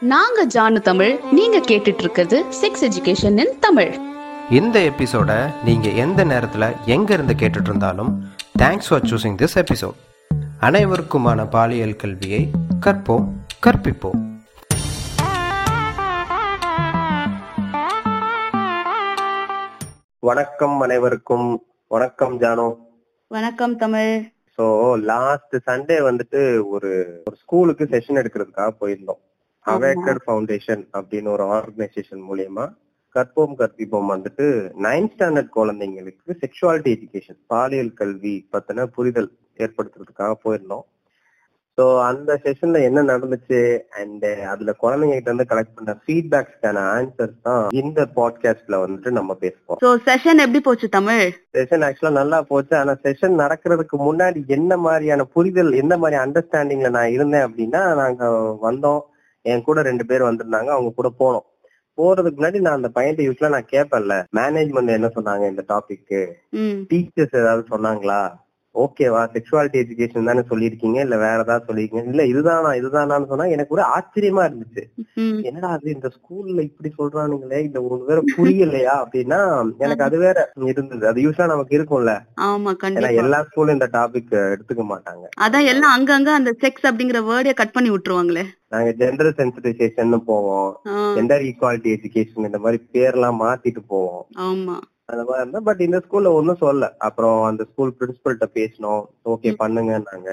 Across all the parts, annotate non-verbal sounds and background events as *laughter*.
நாங்க ஜானு தமிழ் நீங்க கேட்டுட்டு இருக்கிறது செக்ஸ் எஜுகேஷன் இன் தமிழ். இந்த எபிசோட நீங்கள் எந்த நேரத்தில் எங்கே இருந்து கேட்டுட்டு இருந்தாலும் thanks for choosing this episode அனைவருக்குமான பாலியல் கல்வியை கற்போம் கற்பிப்போம். வணக்கம் அனைவருக்கும். வணக்கம் ஜானோ. வணக்கம் தமிழ். ஸோ லாஸ்ட் சண்டே வந்துட்டு ஒரு ஒரு ஸ்கூலுக்கு செஷன் எடுக்கிறதுக்காக போயிருந்தோம். அவேக்கர் ஃபவுண்டேஷன் அப்படின்னு ஒரு ஆர்கனைசேஷன் மூலியமா கற்போம் கற்பிப்போம் வந்துட்டு நைன்த் ஸ்டாண்டர்ட் குழந்தைங்களுக்கு செக்ஷுவாலிட்டி எஜுகேஷன் பாலியல் கல்வி பத்தின புரிதல் ஏற்படுத்துறதுக்காக போயிருந்தோம். ஸோ அந்த செஷன்ல என்ன நடந்துச்சு? அண்ட் அதுல குழந்தைங்க கிட்ட இருந்து கலெக்ட் பண்ண ஃபீட்பேக்ஸ்க்கான ஆன்சர்ஸ் தான் இந்த பாட்காஸ்ட்ல வந்துட்டு நம்ம பேசுவோம். சோ செஷன் எப்படி போச்சு தமிழ்? செஷன் ஆக்சுவலா நல்லா போச்சு. ஆனா செஷன் நடக்கிறதுக்கு முன்னாடி என்ன மாதிரியான புரிதல் எந்த மாதிரி அண்டர்ஸ்டாண்டிங்ல நான் இருந்தேன் அப்படின்னா நாங்க வந்தோம். என் கூட ரெண்டு பேர் வந்திருந்தாங்க அவங்க கூட போனோம். போறதுக்கு முன்னாடி நான் அந்த பையன் யூஸ்வலா நான் கேட்பேன்ல மேனேஜ்மெண்ட் என்ன சொன்னாங்க இந்த டாபிக்கு ம். டீச்சர்ஸ் ஏதாவது சொன்னாங்களா? ஓகேவா? செக்ஷுவாலிட்டி எஜுகேஷன் தானே சொல்லியிருக்கீங்க? இல்ல வேற ஏதாவது சொல்லியிருக்கீங்க? இல்ல இதுதானா இதுதானான்னு சொன்னா எனக்கு ஒரு ஆச்சரியமா இருந்துச்சு. என்னடா அது இந்த ஸ்கூல்ல இப்படி சொல்றானுங்களே? இந்த உங்களுக்கு வேற புரியலையா? அப்படின்னா எனக்கு அது வேற இருந்தது. அது யூஸ்வலா நமக்கு இருக்கும்ல. ஆமா ஏன்னா எல்லா ஸ்கூலும் இந்த டாபிக் எடுத்துக்க மாட்டாங்க. அதான் எல்லாம் அங்கங்க அந்த செக்ஸ் அப்படிங்கிற வேர்டே கட் பண்ணி விட்டுருவாங்களே. நாங்க ஜெண்டர் சென்சிட்டைசேஷன் போவோம். ஜெண்டர் ஈக்குவாலிட்டி எஜுகேஷன் இந்த மாதிரி பேர்லாம் மாத்திட்டு போவோம். ஆமா. அந்த மாதிரி இருந்தா பட் இந்த ஸ்கூல்ல ஒன்னும் சொல்ல அப்புறம் அந்த ஸ்கூல் பிரின்சிபல்கிட்ட பேசினோம். ஓகே பண்ணுங்கன்னாங்க.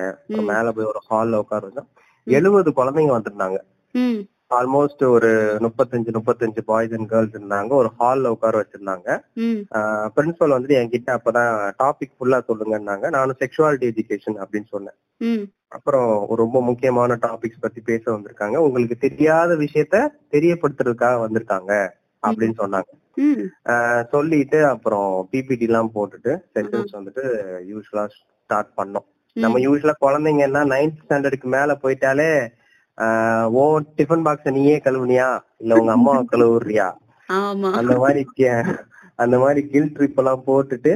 மேல போய் ஒரு ஹால்ல உட்கார வச்சோம். எழுபது குழந்தைங்க வந்திருந்தாங்க. ஆல்மோஸ்ட் ஒரு முப்பத்தஞ்சு முப்பத்தஞ்சு பாய்ஸ் அண்ட் கேர்ள்ஸ் இருந்தாங்க. ஒரு ஹால்ல உட்கார வச்சிருந்தாங்க. பிரின்சிபல் வந்துட்டு என்கிட்ட அப்பதான் டாபிக் ஃபுல்லா சொல்லுங்கன்னாங்க. நானும் செக்ஷுவாலிட்டி எஜுகேஷன் அப்படின்னு சொன்னேன். அப்புறம் ரொம்ப முக்கியமான டாபிக்ஸ் பத்தி பேச வந்திருக்காங்க. உங்களுக்கு தெரியாத விஷயத்த தெரியப்படுத்துறதுக்காக வந்திருக்காங்க அப்படின்னு சொன்னாங்க. சொல்லிட்டு அப்புறம் பிபிடி எல்லாம் போட்டுட்டு செஷன்ஸ் வந்துட்டு யூஸ்வலா ஸ்டார்ட் பண்ணோம். நம்ம யூஸ்வலா குழந்தைங்கன்னா நைன்த் ஸ்டாண்டர்டுக்கு மேல போயிட்டாலே ஓ டிஃபன் பாக்ஸ் நீயே கழுவுனியா? இல்ல உங்க அம்மா *laughs* கழுவுறியா? அந்த மாதிரி அந்த மாதிரி கில் ட்ரிப் எல்லாம் போட்டுட்டு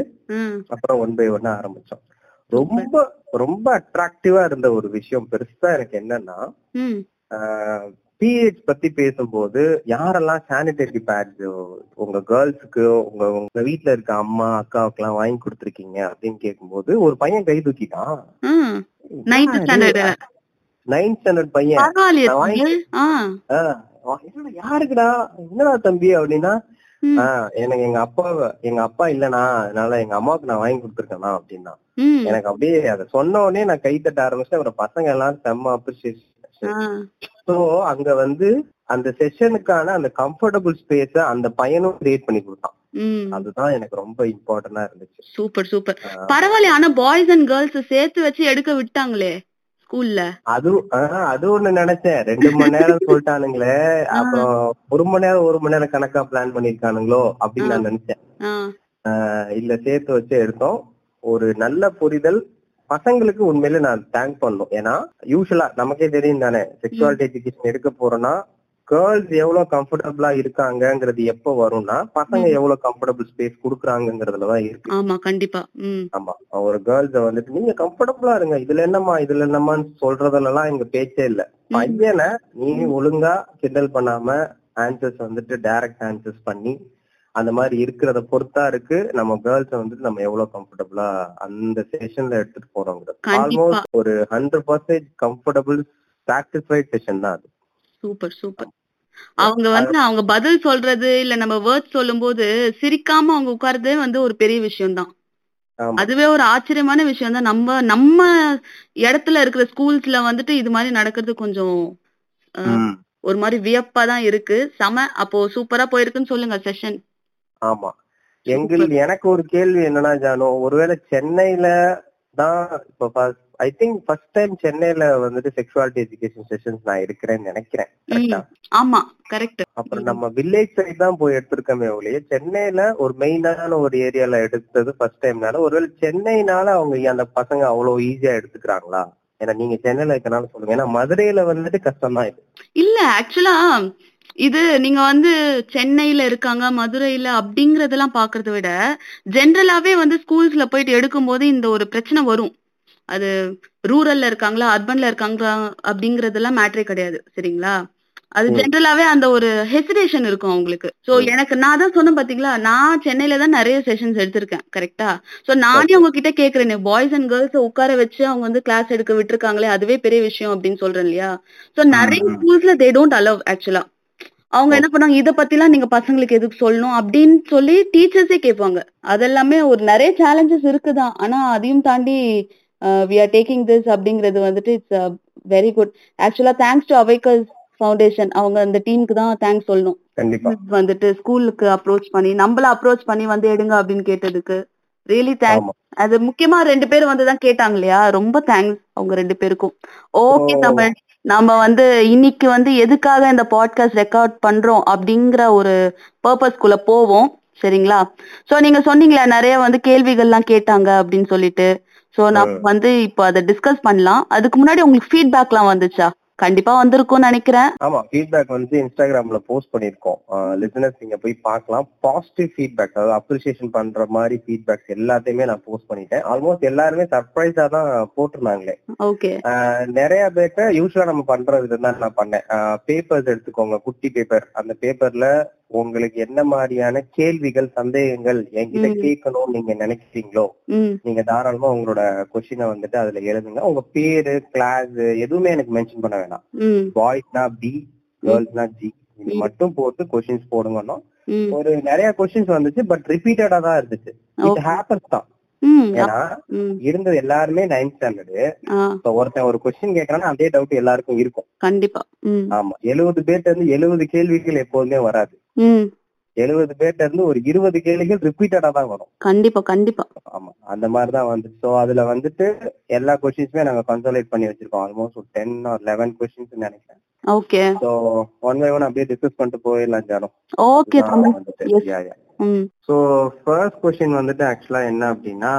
அப்புறம் ஒன் பை ஒன் ஆரம்பிச்சோம். ரொம்ப ரொம்ப அட்ராக்டிவா இருந்த ஒரு விஷயம் பெருசா எனக்கு என்னன்னா பிஹெச் பத்தி பேசும்போது யாரெல்லாம் சானிடரி பேட்ஸ் உங்க கேர்ள்ஸுக்கு உங்க உங்க வீட்ல இருக்க அம்மா அக்காவுக்கு எல்லாம் வாங்கி கொடுத்துருக்கீங்க அப்படின்னு கேட்கும்போது ஒரு பையன் கை தூக்கிட்டான். நைன்த் ஸ்டாண்டர்ட் பையன். யாருக்குடா? என்னடா தம்பி அப்படின்னா எனக்கு எங்க அப்பா எங்க அப்பா இல்லனா அதனால எங்க அம்மாவுக்கு நான் வாங்கி கொடுத்துருக்கேனா அப்படின்னா. எனக்கு அப்படியே அதை சொன்ன உடனே நான் கை தட்ட ஆரம்பிச்சேன் அப்புறம் பசங்க எல்லாம் செம்ம அப்ரிசியேஷன் சோ அங்க வந்து அந்த செஷனுக்கான அந்த கம்ஃபர்டபுள் ஸ்பேஸ அந்த பையனும் கிரியேட் பண்ணி கொடுத்தான். அதுதான் எனக்கு ரொம்ப இம்பார்ட்டன்டா இருந்துச்சு. Super super. பரவாயில்லையே ஆனா பாய்ஸ் அண்ட் கேர்ள்ஸ் சேர்த்து வச்சு எடுக்க விட்டாங்களே ஸ்கூல்ல. அது அது ஒண்ணு நினைச்சேன். ரெண்டு மணி நேரம் சொல்லிட்டானுங்களே அப்புறம் ஒரு மணி நேரம் ஒரு மணி நேரம் கணக்கா பிளான் பண்ணிருக்கானுங்களோ அப்படின்னு நான் நினைச்சேன். இல்ல சேர்த்து வச்சு எடுத்தோம். ஒரு நல்ல புரிதல் பசங்களுக்கு உண்மையில நான் தேங்க் பண்ணணும். ஏன்னா யூஸ்வலா நமக்கே தெரியும் தானே செக்ஷுவாலிட்டி எஜுகேஷன் எடுக்க போறோம்னா கேர்ள்ஸ் எவ்வளவு கம்ஃபர்டபுளா இருக்காங்கங்கிறது எப்ப வரும்னா பசங்க எவ்வளவு கம்ஃபர்டபுள் ஸ்பேஸ் குடுக்குறாங்கிறதுலதான் இருக்கு. ஆமா கண்டிப்பா. ஆமா ஒரு கேர்ள்ஸ வந்துட்டு நீங்க கம்ஃபர்டபுளா இருங்க இதுல என்னம்மா இதுல என்னம்மான்னு சொல்றதுல எல்லாம் எங்க பேச்சே இல்ல. பையனை நீ ஒழுங்கா கிண்டல் பண்ணாம ஆன்சர்ஸ் வந்துட்டு டைரக்ட் ஆன்சர்ஸ் பண்ணி அந்த மாதிரி இருக்கிறத பொறுத்தா இருக்கு. நம்ம கேர்ள்ஸ் வந்துட்டு நம்ம எவ்வளவு கம்ஃபர்டபுளா அந்த செஷன்ல எடுத்துட்டு போறோங்கிறது. கண்டிப்பா. ஆல்மோஸ்ட் ஒரு hundred percentage comfortable satisfied session தான் அது. சூப்பர் சூப்பர் அவங்க வந்து அவங்க பதில் சொல்றது இல்ல நம்ம வேர்ட்ஸ் சொல்லும்போது சிரிக்காம அவங்க உட்கார்றதே வந்து ஒரு பெரிய விஷயம் தான் அதுவே ஒரு ஆச்சரியமான விஷயம் தான் நம்ம நம்ம இடத்துல இருக்கிற ஸ்கூல்ஸ்ல வந்துட்டு இது மாதிரி நடக்கிறது கொஞ்சம். ஒரு மாதிரி வியப்பா தான் இருக்கு. செம அப்போ சூப்பரா போயிருக்குன்னு சொல்லுங்க செஷன் ஆமா. எங்கள் எனக்கு ஒரு கேள்வி என்னன்னா ஜானு ஒருவேளை சென்னையில தான் இப்ப ஐ திங்க் ஃபர்ஸ்ட் டைம் சென்னையில வந்துட்டு செக்ஷுவாலிட்டி எஜுகேஷன் செஷன்ஸ் நான் இருக்கிறேன்னு நினைக்கிறேன். கரெக்டா ஆமா கரெக்ட் அப்புறம் நம்ம வில்லேஜ் சைடு தான் போய் எடுத்திருக்கோமே ஒழிய சென்னையில ஒரு மெயினான ஒரு ஏரியால எடுத்தது ஃபர்ஸ்ட் டைம்னால ஒருவேளை சென்னைனால அவங்க அந்த பசங்க அவ்வளவு ஈஸியா எடுத்துக்கிறாங்களா? ஏன்னா நீங்க சென்னையில இருக்கனால சொல்லுங்க. ஏன்னா மதுரையில வந்துட்டு கஷ்டம் தான் இது. இல்ல ஆக்சுவலா இது நீங்க வந்து சென்னையில இருக்காங்க மதுரையில அப்படிங்கறதெல்லாம் பாக்குறத விட ஜென்ரலாவே வந்து ஸ்கூல்ஸ்ல போயிட்டு எடுக்கும்போது இந்த ஒரு பிரச்சனை வரும் அது ரூரல்ல இருக்காங்களா அர்பன்ல இருக்காங்களா அப்படிங்கறதெல்லாம் மேட்ரே கிடையாது சரிங்களா அது. ஜென்ரலாவே அந்த ஒரு ஹெசிடேஷன் இருக்கும் அவங்களுக்கு சோ. எனக்கு நான் தான் சொன்னேன் பாத்தீங்களா நான் சென்னையில தான் நிறைய செஷன்ஸ் எடுத்திருக்கேன் கரெக்டா சோ நானே Okay. உங்ககிட்ட கேக்குறேனே பாய்ஸ் அண்ட் கேர்ள்ஸ் உட்கார வச்சு அவங்க வந்து கிளாஸ் எடுக்க விட்டுருக்காங்களே அதுவே பெரிய விஷயம் அப்படின்னு சொல்றேன் இல்லையா சோ நிறைய. ஸ்கூல்ஸ்ல தே டோன்ட் அலவ் ஆக்சுவலா அவங்க என்ன பண்ணாங்க இத பத்திலாம் நீங்க பசங்களுக்கு எதுக்கு சொல்லணும் அப்படின்னு சொல்லி டீச்சர்ஸே கேட்பாங்க. அதெல்லாமே ஒரு நிறைய சேலஞ்சஸ் இருக்குதான். ஆனா அதையும் தாண்டி வி ஆர் டேக்கிங் திஸ் அப்படிங்கிறது வந்துட்டு இட்ஸ் வெரி குட் ஆக்சுவலா தேங்க்ஸ் டு அவைக்கஸ் ஃபவுண்டேஷன் அவங்க அந்த டீமுக்கு தான் தேங்க்ஸ் சொல்லணும். வந்துட்டு ஸ்கூலுக்கு அப்ரோச் பண்ணி நம்மள அப்ரோச் பண்ணி வந்து எடுங்க அப்படின்னு கேட்டதுக்கு ரியலி தேங்க்ஸ் அது முக்கியமா ரெண்டு பேரும் வந்து தான் கேட்டாங்க இல்லையா? ரொம்ப தேங்க்ஸ் அவங்க ரெண்டு பேருக்கும். ஓகே தமிழ் நம்ம வந்து இன்னைக்கு வந்து எதுக்காக இந்த பாட்காஸ்ட் ரெக்கார்ட் பண்றோம் அப்படிங்கிற ஒரு பர்பஸ்க்குள்ள போவோம். சரிங்களா? சோ நீங்க சொன்னீங்களா நிறைய வந்து கேள்விகள்லாம் கேட்டாங்க அப்படின்னு சொல்லிட்டு. சோ நம்ம. வந்து இப்போ அதை டிஸ்கஸ் பண்ணலாம். அதுக்கு முன்னாடி உங்களுக்கு ஃபீட்பேக்லாம் வந்துச்சா? கண்டிப்பா வந்திருக்கும்னு நினைக்கிறேன். ஆமா ஃபீட்பேக் வந்து இன்ஸ்டாகிராம்ல போஸ்ட் பண்ணிருக்கோம் லிசனர்ஸ் நீங்க போய் பார்க்கலாம். பாசிட்டிவ் ஃபீட்பேக் அதாவது அப்ரிசியேஷன் பண்ற மாதிரி ஃபீட்பேக்ஸ் எல்லாத்தையுமே நான் போஸ்ட் பண்ணிட்டேன். ஆல்மோஸ்ட் எல்லாருமே சர்ப்ரைஸா தான் போட்டிருந்தாங்களே. ஓகே நிறைய பேர்ட்ட யூஸ்வலா நம்ம பண்ற விதம் தான் நான் பண்ணேன். பேப்பர்ஸ் எடுத்துக்கோங்க குட்டி பேப்பர் அந்த பேப்பர்ல உங்களுக்கு என்ன மாதிரியான கேள்விகள் சந்தேகங்கள் என்கிட்ட. கேட்கணும்னு நீங்க நினைக்கிறீங்களோ நீங்க தாராளமா உங்களோட கொஸ்டினை வந்துட்டு அதுல எழுதுங்க. உங்க பேரு கிளாஸ் எதுவுமே எனக்கு மென்ஷன் பண்ண வேணாம். பாய்ஸ்னா பி கேர்ள்ஸ்னா ஜி இது. மட்டும் போட்டு கொஸ்டின்ஸ் போடுங்கன்னா ஒரு நிறைய கொஸ்டின்ஸ் வந்துச்சு பட் ரிப்பீட்டடா தான் இருந்துச்சு. இட். ஹேப்பன்ஸ் தான். ஏன்னா இருந்தது எல்லாருமே நைன்த் ஸ்டாண்டர்டு ஒருத்தன் ஒரு கொஸ்டின் கேட்கறான்னா அதே டவுட் எல்லாருக்கும் இருக்கும். கண்டிப்பா. ஆமா. எழுபது பேர்ட்ட இருந்து எழுபது கேள்விகள் எப்போதுமே வராது. எழுபது பேர்ட்ட இருந்து ஒரு இருபது கேள்விகள் ரிப்பீட்டடா தான் வரும். கண்டிப்பா கண்டிப்பா. ஆமா அந்த மாதிரி தான் வந்து சோ அதுல வந்துட்டு எல்லா கொஸ்டின்ஸுமே நாங்க கன்சோலேட் பண்ணி வச்சிருக்கோம். ஆல்மோஸ்ட் ஒரு டென் ஆர் லெவன் கொஸ்டின்ஸ் நினைக்கிறேன். Okay so one by one அப்படியே டிஸ்கஸ் பண்ணிட்டு போயிடலாம் ஜானம் ஓகே சோ ஃபர்ஸ்ட் கொஸ்டின் வந்துட்டு ஆக்சுவலா என்ன அப்படின்னா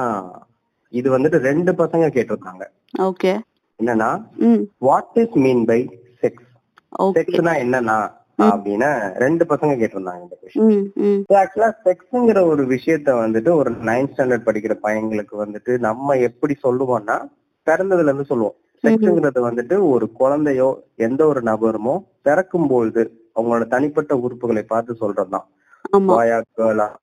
இது வந்துட்டு ரெண்டு பசங்க கேட்டிருக்காங்க. ஓகே என்னன்னா what is mean by sex செக்ஸ்னா என்னன்னா அப்படின்னா ரெண்டு பசங்க கேட்டிருந்தாங்க இந்த கொஸ்டின் ஆக்சுவலா செக்ஸ்ங்கிற ஒரு விஷயத்த வந்துட்டு ஒரு நைன்த் ஸ்டாண்டர்ட் படிக்கிற பையங்களுக்கு வந்துட்டு நம்ம எப்படி சொல்லுவோம்னா பிறந்ததுல இருந்து சொல்லுவோம். செக்ஸ்ங்கிறது வந்துட்டு ஒரு குழந்தையோ எந்த ஒரு நபருமோ பிறக்கும் பொழுது அவங்களோட தனிப்பட்ட உறுப்புகளை பார்த்து சொல்றதுதான்.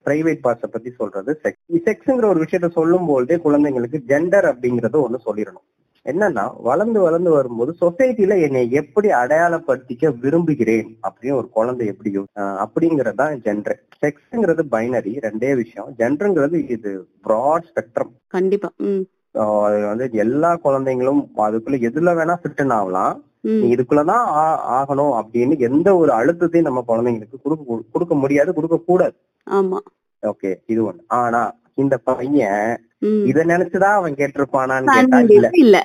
பிரைவேட் பார்ட்ஸ பத்தி சொல்றது செக்ஸ் செக்ஸ்ங்கிற ஒரு விஷயத்த சொல்லும் பொழுதே குழந்தைங்களுக்கு ஜெண்டர் அப்படிங்கறத ஒண்ணு சொல்லிடணும். என்னன்னா வளர்ந்து வளர்ந்து வரும்போது சொசைட்டில என்னை எப்படி அடையாளப்படுத்திக்க விரும்புகிறேன் அப்படின்னு ஒரு குழந்தை எப்படி அப்படிங்கறதுதான் ஜெண்டர் செக்ஸ்ங்கிறது பைனரி ரெண்டே விஷயம். ஜெண்டருங்கிறது இது ப்ராட் ஸ்பெக்ட்ரம் கண்டிப்பா. அது வந்து எல்லா குழந்தைங்களும் அதுக்குள்ள எதுல வேணா ஃபிட்டன் ஆகலாம். இதுக்குள்ளதான் ஆகணும் அப்படின்னு எந்த ஒரு அழுத்தத்தையும் நம்ம குழந்தைங்களுக்கு கொடுக்க கொடுக்க முடியாது கொடுக்க கூடாது ஆமா. ஓகே இது ஒண்ணு. ஆனா இந்த பையன் இத நினைச்சுதான் அவன் கேட்டிருப்பானான்னு கேட்டா இல்ல.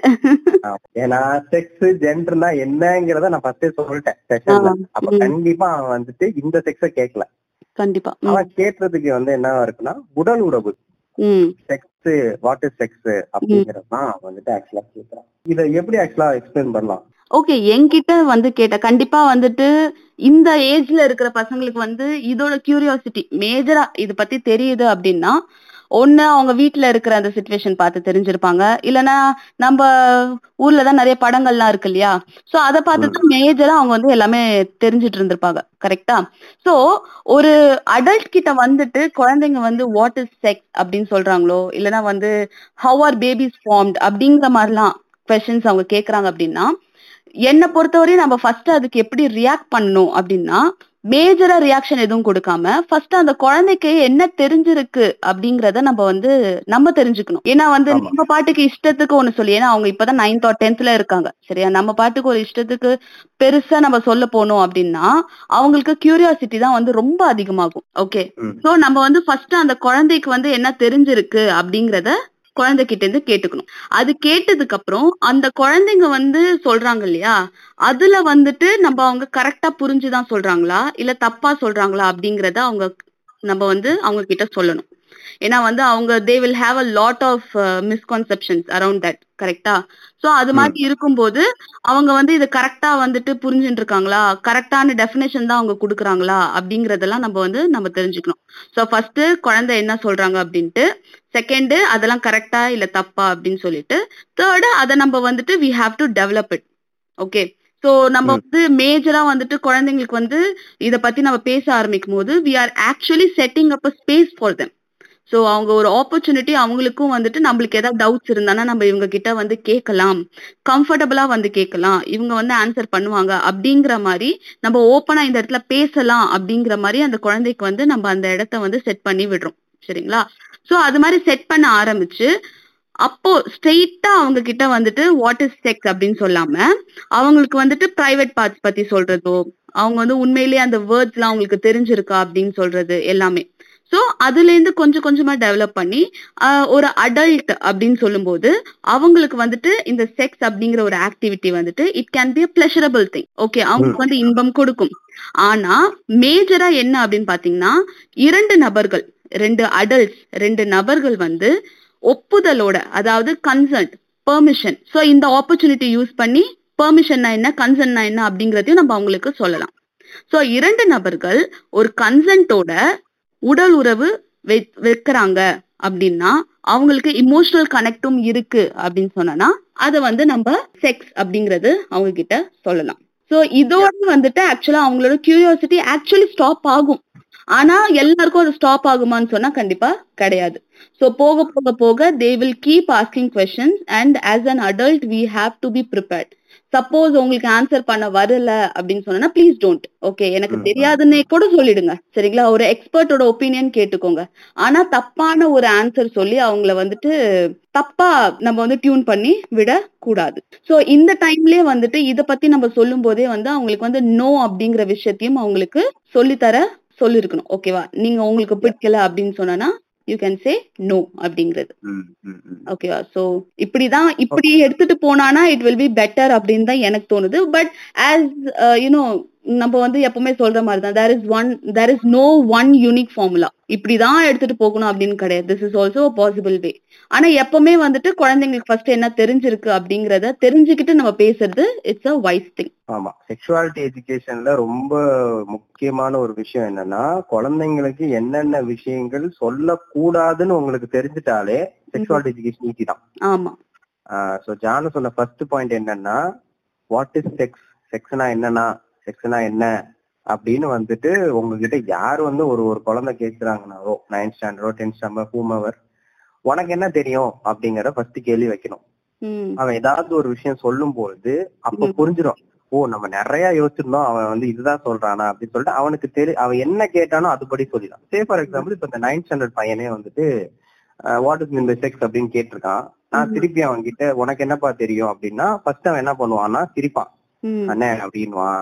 ஏன்னா செக்ஸ் ஜென்டர்னா என்னங்கிறத நான் ஃபர்ஸ்டே சொல்லிட்டேன். செஷன்ல அப்ப. கண்டிப்பா அவன் வந்துட்டு இந்த செக்ஸ கேட்கல. கண்டிப்பா. அவன் கேட்டதுக்கு வந்து என்ன இருக்குன்னா உடல் உறவு. செக்ஸ் வாட் இஸ் செக்ஸ் அப்படிங்கறது தான் அவன் வந்துட்டு ஆக்சுவலா கேட்கறான். இத எப்படி ஆக்சுவலா எக்ஸ்பிளைன் பண்ணலாம்? ஓகே என்கிட்ட வந்து கேட்ட கண்டிப்பா வந்துட்டு இந்த ஏஜ்ல இருக்கிற பசங்களுக்கு வந்து இதோட கியூரியாசிட்டி மேஜரா இது பத்தி தெரியுது அப்படின்னா ஒண்ணு அவங்க வீட்ல இருக்கிற அந்த சுச்சுவேஷன் பார்த்து தெரிஞ்சிருப்பாங்க. இல்லனா நம்ம ஊர்ல தான் நிறைய படங்கள்லாம் இருக்கு இல்லையா? சோ அத பார்த்து தான் மேஜரா அவங்க வந்து எல்லாமே தெரிஞ்சிட்டு இருந்திருப்பாங்க. கரெக்டா சோ ஒரு அடல்ட் கிட்ட வந்துட்டு குழந்தைங்க வந்து வாட் இஸ் செக்ஸ் அப்படின்னு சொல்றாங்களோ? இல்லனா வந்து ஹவ் ஆர் பேபிஸ் ஃபார்ம்ட் அப்படிங்கிற மாதிரிலாம் கொஸ்டின்ஸ் அவங்க கேக்குறாங்க அப்படின்னா என்னை பொறுத்தவரையும் நம்ம ஃபர்ஸ்ட் அதுக்கு எப்படி ரியாக்ட் பண்ணணும் அப்படின்னா மேஜரா ரியாக்ஷன் எதுவும் கொடுக்காம ஃபர்ஸ்ட் அந்த குழந்தைக்கு என்ன தெரிஞ்சிருக்கு அப்படிங்கறத நம்ம வந்து நம்ம தெரிஞ்சுக்கணும். ஏன்னா வந்து. நம்ம பாட்டுக்கு இஷ்டத்துக்கு ஒண்ணு சொல்லி ஏன்னா அவங்க இப்பதான் நைன்த் ஆர் டென்த்ல இருக்காங்க. சரியா? நம்ம பாட்டுக்கு ஒரு இஷ்டத்துக்கு பெருசா நம்ம சொல்ல போனோம் அப்படின்னா அவங்களுக்கு கியூரியாசிட்டி தான் வந்து ரொம்ப அதிகமாகும். ஓகே. சோ நம்ம வந்து ஃபர்ஸ்ட் அந்த குழந்தைக்கு வந்து என்ன தெரிஞ்சிருக்கு அப்படிங்கறத குழந்தைகிட்ட இருந்து கேட்டுக்கணும். அது கேட்டதுக்கு அப்புறம் அந்த குழந்தைங்க வந்து சொல்றாங்க இல்லையா அதுல வந்துட்டு நம்ம அவங்க கரெக்டா புரிஞ்சுதான் சொல்றாங்களா? இல்ல தப்பா சொல்றாங்களா? அப்படிங்கறத அவங்க நம்ம வந்து அவங்க கிட்ட சொல்லணும். ஏன்னா வந்து அவங்க they will have a lot of misconceptions around that கரெக்டா சோ அது மாதிரி இருக்கும்போது அவங்க வந்து இது கரெக்டா வந்துட்டு புரிஞ்சுட்டு இருக்காங்களா கரெக்டான டெஃபினேஷன் தான் அவங்க கொடுக்குறாங்களா? அப்படிங்கறதெல்லாம் நம்ம வந்து நம்ம தெரிஞ்சுக்கணும். சோ ஃபர்ஸ்ட் குழந்தை என்ன சொல்றாங்க அப்படின்ட்டு செகண்ட் அதெல்லாம் கரெக்டா இல்ல தப்பா அப்படின்னு சொல்லிட்டு தேர்டு அதை நம்ம வந்துட்டு we have to develop it okay so நம்ம வந்து மேஜரா வந்துட்டு குழந்தைங்களுக்கு வந்து இத பத்தி நம்ம பேச ஆரம்பிக்கும் போது we are actually setting up space for them so அவங்க ஒரு ஆப்பர்ச்சுனிட்டி அவங்களுக்கும் வந்துட்டு நம்மளுக்கு ஏதாவது டவுட்ஸ் இருந்தானா நம்ம இவங்க கிட்ட வந்து கேட்கலாம். கம்ஃபர்டபுளா வந்து கேட்கலாம். இவங்க வந்து ஆன்சர் பண்ணுவாங்க. அப்படிங்கிற மாதிரி நம்ம ஓப்பனா இந்த இடத்துல பேசலாம் அப்படிங்கிற மாதிரி அந்த குழந்தைக்கு வந்து நம்ம அந்த இடத்த வந்து செட் பண்ணி விடுறோம். சரிங்களா? சோ அது மாதிரி செட் பண்ண ஆரம்பிச்சு அப்போ ஸ்ட்ரெயிட்டா அவங்க கிட்ட வந்துட்டு வாட் இஸ் செக்ஸ் அப்படின்னு சொல்லாம அவங்களுக்கு வந்துட்டு பிரைவேட் பார்ட்ஸ் பத்தி சொல்றதோ அவங்க வந்து உண்மையிலேயே அந்த வேர்ட்ஸ் எல்லாம் அவங்களுக்கு தெரிஞ்சிருக்கா அப்படின்னு சொல்றது எல்லாமே. சோ அதுல இருந்து கொஞ்சம் கொஞ்சமா டெவலப் பண்ணி ஒரு அடல்ட் அப்படின்னு சொல்லும்போது அவங்களுக்கு வந்துட்டு இந்த செக்ஸ் அப்படிங்கிற ஒரு ஆக்டிவிட்டி வந்துட்டு it can be a pleasurable thing okay அவங்களுக்கு வந்து இன்பம் கொடுக்கும். ஆனா மேஜரா என்ன அப்படின்னு பாத்தீங்கன்னா இரண்டு நபர்கள் ரெண்டு அடல்ட்ஸ் ரெண்டு நபர்கள் வந்து ஒப்புதலோட அதாவது கன்சர்ட் பெர்மிஷன் சோ இந்த ஆப்பர்ச்சுனிட்டி யூஸ் பண்ணி பெர்மிஷன்னா என்ன கன்சர்ட்னா என்ன அப்படிங்கறதையும் நம்ம அவங்களுக்கு சொல்லலாம். சோ இரண்டு நபர்கள் ஒரு கன்சென்ட்டோட உடல் உறவு வைக்கிறாங்க அப்படின்னா அவங்களுக்கு இமோஷனல் கனெக்டும் இருக்கு அப்படின்னு சொன்னா அதை வந்து நம்ம செக்ஸ் அப்படிங்கறது அவங்க கிட்ட சொல்லலாம். சோ இதோட வந்துட்டு ஆக்சுவலா அவங்களோட கியூரியாசிட்டி ஆக்சுவலி ஸ்டாப் ஆகும். ஆனா எல்லாருக்கும் அது ஸ்டாப் ஆகுமான்னு சொன்னா கண்டிப்பா கிடையாது. சோ போக போக போக they will keep asking questions and as an adult we have to be prepared suppose உங்களுக்கு ஆன்சர் பண்ண வரல அப்படின்னு சொன்னா ப்ளீஸ் டோன்ட் ஓகே எனக்கு. தெரியாதுன்னே கூட சொல்லிடுங்க. சரிங்களா? ஒரு எக்ஸ்பர்ட்டோட ஒப்பீனியன் கேட்டுக்கோங்க. ஆனா தப்பான ஒரு ஆன்சர் சொல்லி அவங்கள வந்துட்டு தப்பா நம்ம வந்து டியூன் பண்ணி விட கூடாது சோ இந்த டைம்லயே வந்துட்டு இத பத்தி நம்ம சொல்லும் போதே வந்து அவங்களுக்கு வந்து நோ அப்படிங்கிற விஷயத்தையும் அவங்களுக்கு சொல்லித்தர சொல்லிருக்கணும். ஓகேவா நீங்க உங்களுக்கு பிடிக்கல அப்படின்னு சொன்னா யூ கேன் சே நோ அப்படிங்கிறது. ஓகேவா சோ இப்படிதான் இப்படி எடுத்துட்டு போனானா இட் வில் பி பெட்டர் அப்படின்னு தான் எனக்கு தோணுது. பட் ஆஸ் யூனோ நம்ம வந்து எப்பவுமே சொல்ற மாதிரி தான் there is one there is no one unique formula இப்படிதான் எடுத்துட்டு போகணும் அப்படின்னு கிடையாது. This is also possible way ஆனா எப்பவுமே வந்துட்டு குழந்தைங்களுக்கு ஃபர்ஸ்ட் என்ன தெரிஞ்சிருக்கு அப்படிங்கறத தெரிஞ்சுக்கிட்டு நம்ம பேசுறது இட்ஸ் அ வைஸ் திங் ஆமா. செக்ஷுவாலிட்டி எஜுகேஷன்ல ரொம்ப முக்கியமான ஒரு விஷயம் என்னன்னா குழந்தைங்களுக்கு என்னென்ன விஷயங்கள் சொல்லக்கூடாதுன்னு உங்களுக்கு தெரிஞ்சுட்டாலே செக்ஷுவாலிட்டி எஜுகேஷன் ஈஸி தான். ஆமா. சோ ஜானு சொன்ன ஃபர்ஸ்ட் பாயிண்ட் என்னன்னா வாட் இஸ் செக்ஸ் செக்ஸ்னா என்னன்னா செக்ஸ்னா என்ன அப்படின்னு வந்துட்டு உங்ககிட்ட யார் வந்து ஒரு ஒரு குழந்தை கேட்கிறாங்கனாவோ நைன்த் ஸ்டாண்டர்டோ டென்த் ஸ்டாண்டர்ட் ஹூமவர் உனக்கு என்ன தெரியும் அப்படிங்கறத ஃபர்ஸ்ட் கேள்வி வைக்கணும். அவன் ஏதாவது ஒரு விஷயம் சொல்லும் பொழுது அப்ப. புரிஞ்சிடும் ஓ நம்ம நிறைய யோசிச்சிருந்தோம். அவன் வந்து இதுதான் சொல்றானா அப்படின்னு சொல்லிட்டு அவனுக்கு தெரி அவன் என்ன கேட்டானோ அதுபடி சொல்லிடலாம் சே ஃபார் எக்ஸாம்பிள் இப்ப இந்த நைன்த் ஸ்டாண்டர்ட் பையனே வந்துட்டு வாட் இஸ் இந்த செக்ஸ் அப்படின்னு கேட்டிருக்கான். நான். திருப்பி அவன் கிட்ட உனக்கு என்னப்பா தெரியும் அப்படின்னா ஃபர்ஸ்ட் அவன் என்ன பண்ணுவான்னா சிரிப்பான். அண்ணே அப்படின்வான்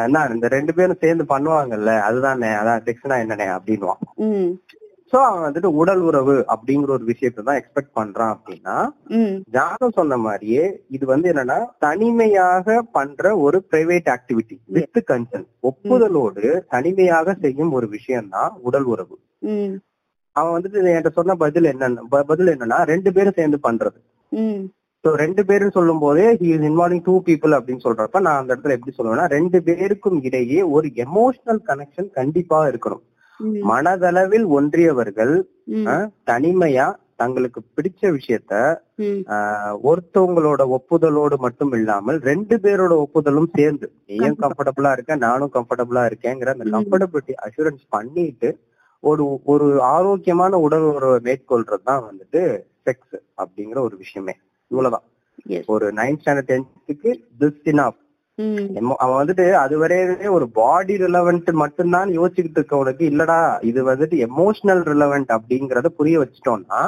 என்ன இந்த ரெண்டு பேரும் சேர்ந்து பண்ணுவாங்கல்ல அதுதானே அதான் செக்ஸ்னா என்னனே அப்படின்வான் சோ அவன் வந்துட்டு உடல் உறவு அப்படிங்கிற ஒரு விஷயத்தை தான் எக்ஸ்பெக்ட் பண்றான் அப்படின்னா ம். ஜானம் சொன்ன மாதிரியே இது வந்து என்னன்னா தனிமையாக பண்ற ஒரு பிரைவேட் ஆக்டிவிட்டி வித் கன்சென்ட் ஒப்புதலோடு தனிமையாக செய்யும் ஒரு விஷயம் தான் உடல் உறவு. அவன் வந்துட்டு என்கிட்ட சொன்ன பதில் என்னன்னா பதில் என்னன்னா ரெண்டு பேரும் சேர்ந்து பண்றது. சோ ரெண்டு பேரும் சொல்லும் போதே he is involving two people அப்படின்னு சொல்றப்ப நான் அந்த இடத்துல எப்படி சொல்லுவேன்னா ரெண்டு பேருக்கும் இடையே ஒரு எமோஷனல் கனெக்ஷன் கண்டிப்பா இருக்கணும். மனதளவில் ஒன்றியவர்கள் தனிமையா தங்களுக்கு பிடிச்ச விஷயத்த ஒருத்தவங்களோட ஒப்புதலோடு மட்டும் இல்லாமல் ரெண்டு பேரோட ஒப்புதலும் சேர்ந்து நீயும் கம்ஃபர்டபுளா இருக்க? நானும் கம்ஃபர்டபுளா இருக்கேங்கிற அந்த. கம்ஃபர்டபிலிட்டி அஷூரன்ஸ் பண்ணிட்டு ஒரு ஒரு ஆரோக்கியமான உடல் உறவை மேற்கொள்றது தான் வந்துட்டு செக்ஸ் அப்படிங்கிற ஒரு விஷயமே. இவ்வளவுதான். ஒரு நைன்த் ஸ்டாண்டர்ட் டென்த்துக்கு திஸ் இனாஃப் அவன் வந்துட்டு அது வரையவே ஒரு பாடி ரிலவெண்ட் மட்டும்தான் யோசிச்சுக்கிட்டு இருக்கவனுக்கு இல்லடா இது வந்துட்டு எமோஷனல் ரிலவெண்ட் அப்படிங்கறத புரிய வச்சுட்டோம்னா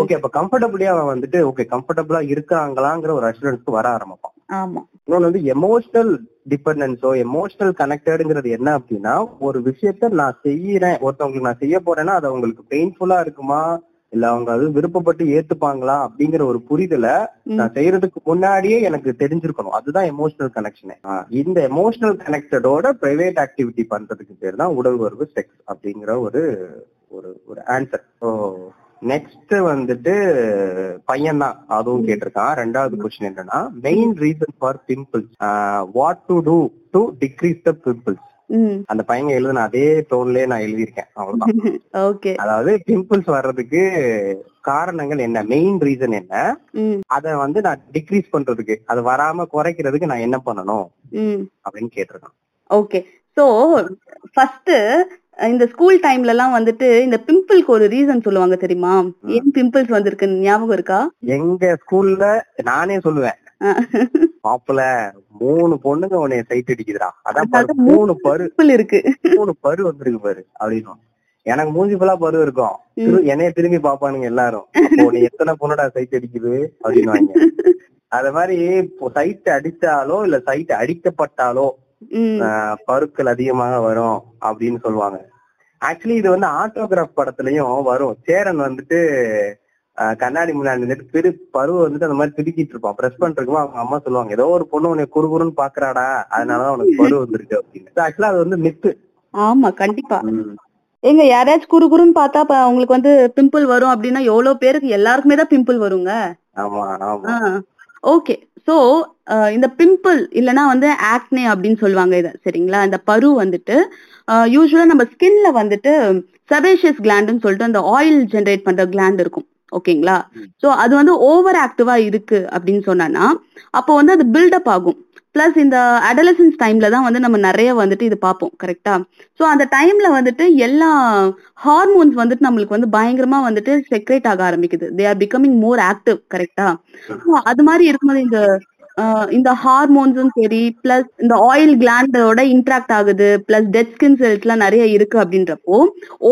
ஓகே அப்ப கம்ஃபர்டபுளா அவன் வந்துட்டு ஓகே கம்ஃபர்டபுளா இருக்காங்களாங்கிற ஒரு அஷூரன்ஸ்க்கு வர ஆரம்பிப்பான். ஆமா. இன்னொன்னு வந்து எமோஷனல் டிபெண்டன்ஸோ எமோஷனல் கனெக்டடுங்கிறது என்ன அப்படின்னா ஒரு விஷயத்த நான் செய்யறேன் ஒருத்தவங்களுக்கு நான் செய்ய போறேன்னா அது அவங்களுக்கு பெயின்ஃபுல்லா இருக்குமா? இல்ல அவங்க அது விருப்பப்பட்டு ஏத்துப்பாங்களா அப்படிங்கிற ஒரு புரிதலை நான் செய்யறதுக்கு முன்னாடியே எனக்கு தெரிஞ்சிருக்கணும். அதுதான் எமோஷனல் கனெக்ஷனே இந்த எமோஷனல் கனெக்டடோட பிரைவேட் ஆக்டிவிட்டி பண்றதுக்கு பேர் தான் உடல் உறவு செக்ஸ் அப்படிங்கிற ஒரு ஒரு ஒரு ஆன்சர் ஸோ நெக்ஸ்ட் வந்துட்டு பையன் தான். அதுவும் கேட்டிருக்கான். ரெண்டாவது கொஸ்டின் என்னன்னா main reason for pimples what to do to decrease the pimples அந்த பையன் எழுதின அதே டோன்லயே நான் எழுதியிருக்கேன் அவ்வளவுதான். *laughs* ஓகே அதாவது பிம்பிள்ஸ் வர்றதுக்கு காரணங்கள் என்ன? மெயின் ரீசன் என்ன? அத வந்து நான் டிக்ரீஸ் பண்றதுக்கு அது வராம குறைக்கிறதுக்கு நான் என்ன பண்ணணும்? ம். அப்படின்னு கேட்டிருக்கான். ஓகே சோ ஃபர்ஸ்ட் இந்த ஸ்கூல் டைம்ல எல்லாம் வந்துட்டு இந்த பிம்பிள்க்கு ஒரு ரீசன் சொல்லுவாங்க தெரியுமா? ஏன் பிம்பிள்ஸ் வந்திருக்குன்னு ஞாபகம் இருக்கா? எங்க ஸ்கூல்ல நானே சொல்லுவேன் மாப்பிள மூணு பொண்ணுங்க உன்னைய சைட் அடிக்குதுடா. அதான் மூணு பரு. இருக்கு. மூணு பரு வந்திருக்கு பாரு அப்படின்னு. எனக்கு மூஞ்சி ஃபுல்லா பரு இருக்கும். என்னைய திரும்பி பாப்பானுங்க எல்லாரும். நீ எத்தனை பொண்ணுடா சைட் அடிக்குது அப்படின்னு அத மாதிரி சைட் அடிச்சாலோ இல்ல சைட் அடிக்கப்பட்டாலோ பருக்கள் அதிகமாக வரும் அப்படின்னு சொல்லுவாங்க. ஆக்சுவலி இது வந்து ஆட்டோகிராஃப் படத்துலயும் வரும். சேரன் வந்துட்டு கண்ணாடி முன்னாடி நின்னுட்டு திரு பருவ வந்துட்டு அந்த மாதிரி திருக்கிட்டு இருப்பான். பிரஸ் பண்றதுக்கு அவங்க அம்மா சொல்லுவாங்க. ஏதோ ஒரு பொண்ணு உன்னை குறுகுறுன்னு பாக்குறாடா. அதனாலதான் உனக்கு பரு வந்திருக்கு அப்படின்னு. ஆக்சுவலா அது வந்து மித்து ஆமா கண்டிப்பா. எங்க யாராச்சும் குறு குறுன்னு பார்த்தா அப்ப அவங்களுக்கு வந்து பிம்பிள் வரும் அப்படின்னா எவ்வளவு பேருக்கு எல்லாருக்குமே தான் பிம்பிள் வருங்க. ஓகே சோ இந்த பிம்பிள் இல்லனா வந்து ஆக்னே அப்படின்னு சொல்லுவாங்க இத. சரிங்களா? இந்த பரு வந்துட்டு யூஸ்வலா நம்ம ஸ்கின்ல வந்துட்டு செபேஷியஸ் கிளாண்டுன்னு சொல்லிட்டு அந்த ஆயில் ஜெனரேட் பண்ற கிளாண்ட் இருக்கும். ஓகேங்களா? சோ அது வந்து ஓவர் ஆக்டிவா இருக்கு அப்படின்னு சொன்னா அப்போ வந்து அது பில்டப் ஆகும். பிளஸ் இந்த அடலசன்ஸ் டைம்ல தான் வந்து நம்ம நிறைய வந்துட்டு இது பார்ப்போம் கரெக்டா சோ அந்த டைம்ல வந்துட்டு எல்லா ஹார்மோன்ஸ் வந்துட்டு நம்மளுக்கு வந்து பயங்கரமா வந்துட்டு செக்ரேட் ஆக ஆரம்பிக்குது. They are becoming more active கரெக்டா அது மாதிரி இருக்கும்போது இந்த இந்த ஹார்மோன்ஸும் சரி பிளஸ் இந்த ஆயில் கிளாண்டோட இன்ட்ராக்ட் ஆகுது பிளஸ் டெட் ஸ்கின் செல்ஸ் எல்லாம் நிறைய இருக்கு அப்படின்றப்போ